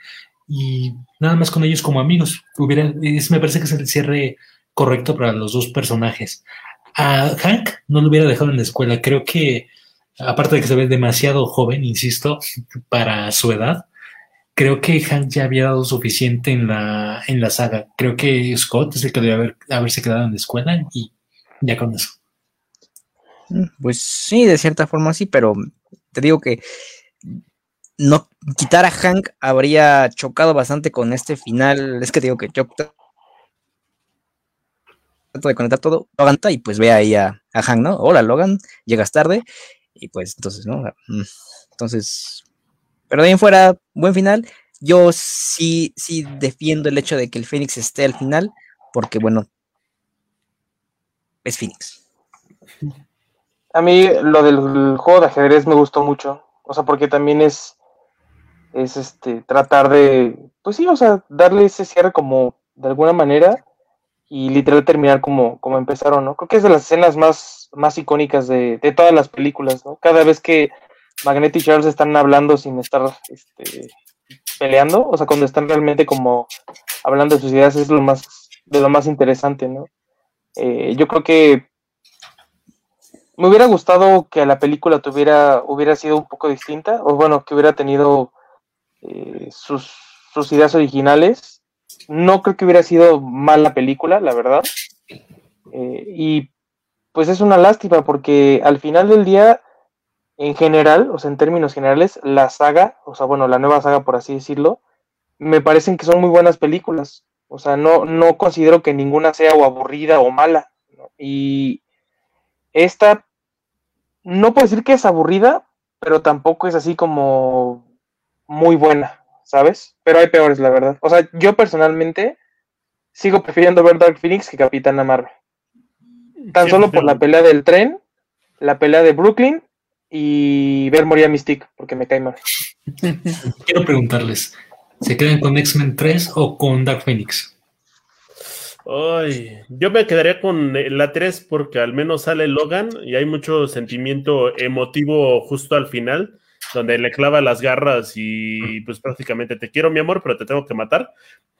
y nada más con ellos como amigos. Hubiera, es, me parece que es el cierre correcto para los dos personajes. a Hank no lo hubiera dejado en la escuela. Creo que, aparte de que se ve demasiado joven, insisto, para su edad, creo que Hank ya había dado suficiente en la, en la saga. Creo que Scott es el que debe haber, haberse quedado en la escuela y ya con eso. Pues sí, de cierta forma sí, pero te digo que no quitar a Hank habría chocado bastante con este final. Es que digo que yo trato de conectar todo, Logan y pues ve ahí a, a, Hank, ¿no? Hola Logan, llegas tarde y pues entonces, ¿no? Mm, entonces, pero de ahí fuera, buen final. Yo sí, sí defiendo el hecho de que el Phoenix esté al final, porque bueno, es Phoenix. A mí lo del juego de ajedrez me gustó mucho, o sea, porque también es es este tratar de, pues sí, o sea, darle ese cierre como de alguna manera y literal terminar como, como empezaron, ¿no? Creo que es de las escenas más, más icónicas de, de todas las películas, ¿no? Cada vez que Magneto y Charles están hablando sin estar este, peleando, o sea, cuando están realmente como hablando de sus ideas es lo más, de lo más interesante, ¿no? Eh, yo creo que me hubiera gustado que la película tuviera, hubiera sido un poco distinta, o bueno, que hubiera tenido eh, sus, sus, ideas originales. No creo que hubiera sido mala película, la verdad. Eh, y pues es una lástima porque al final del día, en general, o sea, en términos generales, la saga, o sea, bueno, la nueva saga, por así decirlo, me parecen que son muy buenas películas. O sea, no, no considero que ninguna sea o aburrida o mala. Y esta, no puedo decir que es aburrida, pero tampoco es así como muy buena, ¿sabes? Pero hay peores, la verdad. O sea, yo personalmente sigo prefiriendo ver Dark Phoenix que Capitana Marvel. Tan solo por la pelea del tren, la pelea de Brooklyn y ver morir a Mystique, porque me cae mal. Quiero preguntarles, ¿se quedan con X-Men 3 o con Dark Phoenix? Ay, yo me quedaría con la 3 porque al menos sale Logan y hay mucho sentimiento emotivo justo al final donde le clava las garras y pues prácticamente te quiero mi amor, pero te tengo que matar.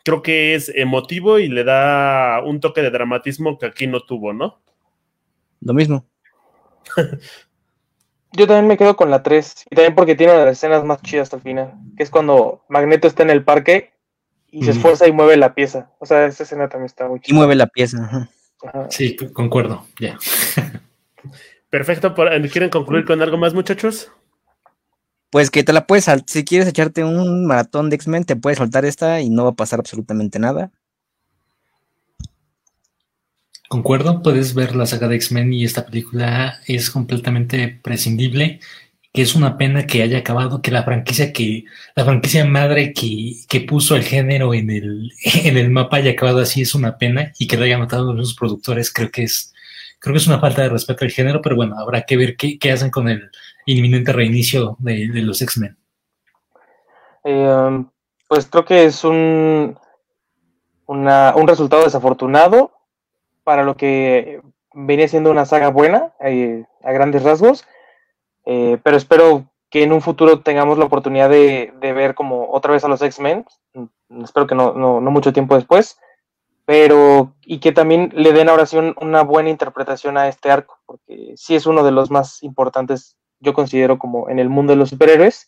Creo que es emotivo y le da un toque de dramatismo que aquí no tuvo, ¿no? Lo mismo. Yo también me quedo con la 3, y también porque tiene una de las escenas más chidas hasta el final, que es cuando Magneto está en el parque y se esfuerza y mueve la pieza. O sea, esa escena también está muy chida. Y mueve la pieza. Sí, concuerdo, ya. Perfecto, ¿quieren concluir con algo más, muchachos? pues que te la puedes, si quieres echarte un maratón de X-Men, te puedes soltar esta y no va a pasar absolutamente nada. Concuerdo, puedes ver la saga de X-Men y esta película es completamente prescindible, que es una pena que haya acabado, que la franquicia que, la franquicia madre que, que puso el género en el, en el mapa haya acabado así, es una pena, y que lo hayan notado los productores, creo que es, creo que es una falta de respeto al género, pero bueno, habrá que ver qué, qué hacen con el, inminente reinicio de, los X-Men? Eh, pues creo que es un, un resultado desafortunado para lo que venía siendo una saga buena eh, a grandes rasgos, eh, pero espero que en un futuro tengamos la oportunidad de, ver como otra vez a los X-Men, espero que no, no, mucho tiempo después, pero y que también le den ahora sí una buena interpretación a este arco, porque sí es uno de los más importantes yo considero como en el mundo de los superhéroes.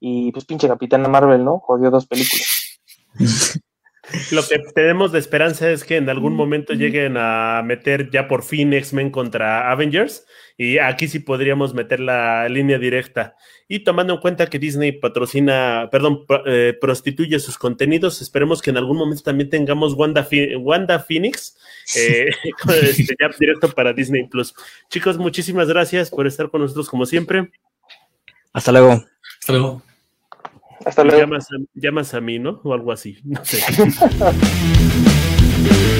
Y pues pinche Capitana Marvel, ¿no? Jodió dos películas. Lo que tenemos de esperanza es que en algún momento lleguen a meter ya por fin X-Men contra Avengers y aquí sí podríamos meter la línea directa. Y tomando en cuenta que Disney patrocina, perdón, eh, prostituye sus contenidos, esperemos que en algún momento también tengamos Wanda, Wanda Phoenix eh, este, ya directo para Disney Plus. Chicos, muchísimas gracias por estar con nosotros como siempre. Hasta luego. Hasta luego. Hasta luego. Llamas a, llamas a mí, ¿no? O algo así. No sé.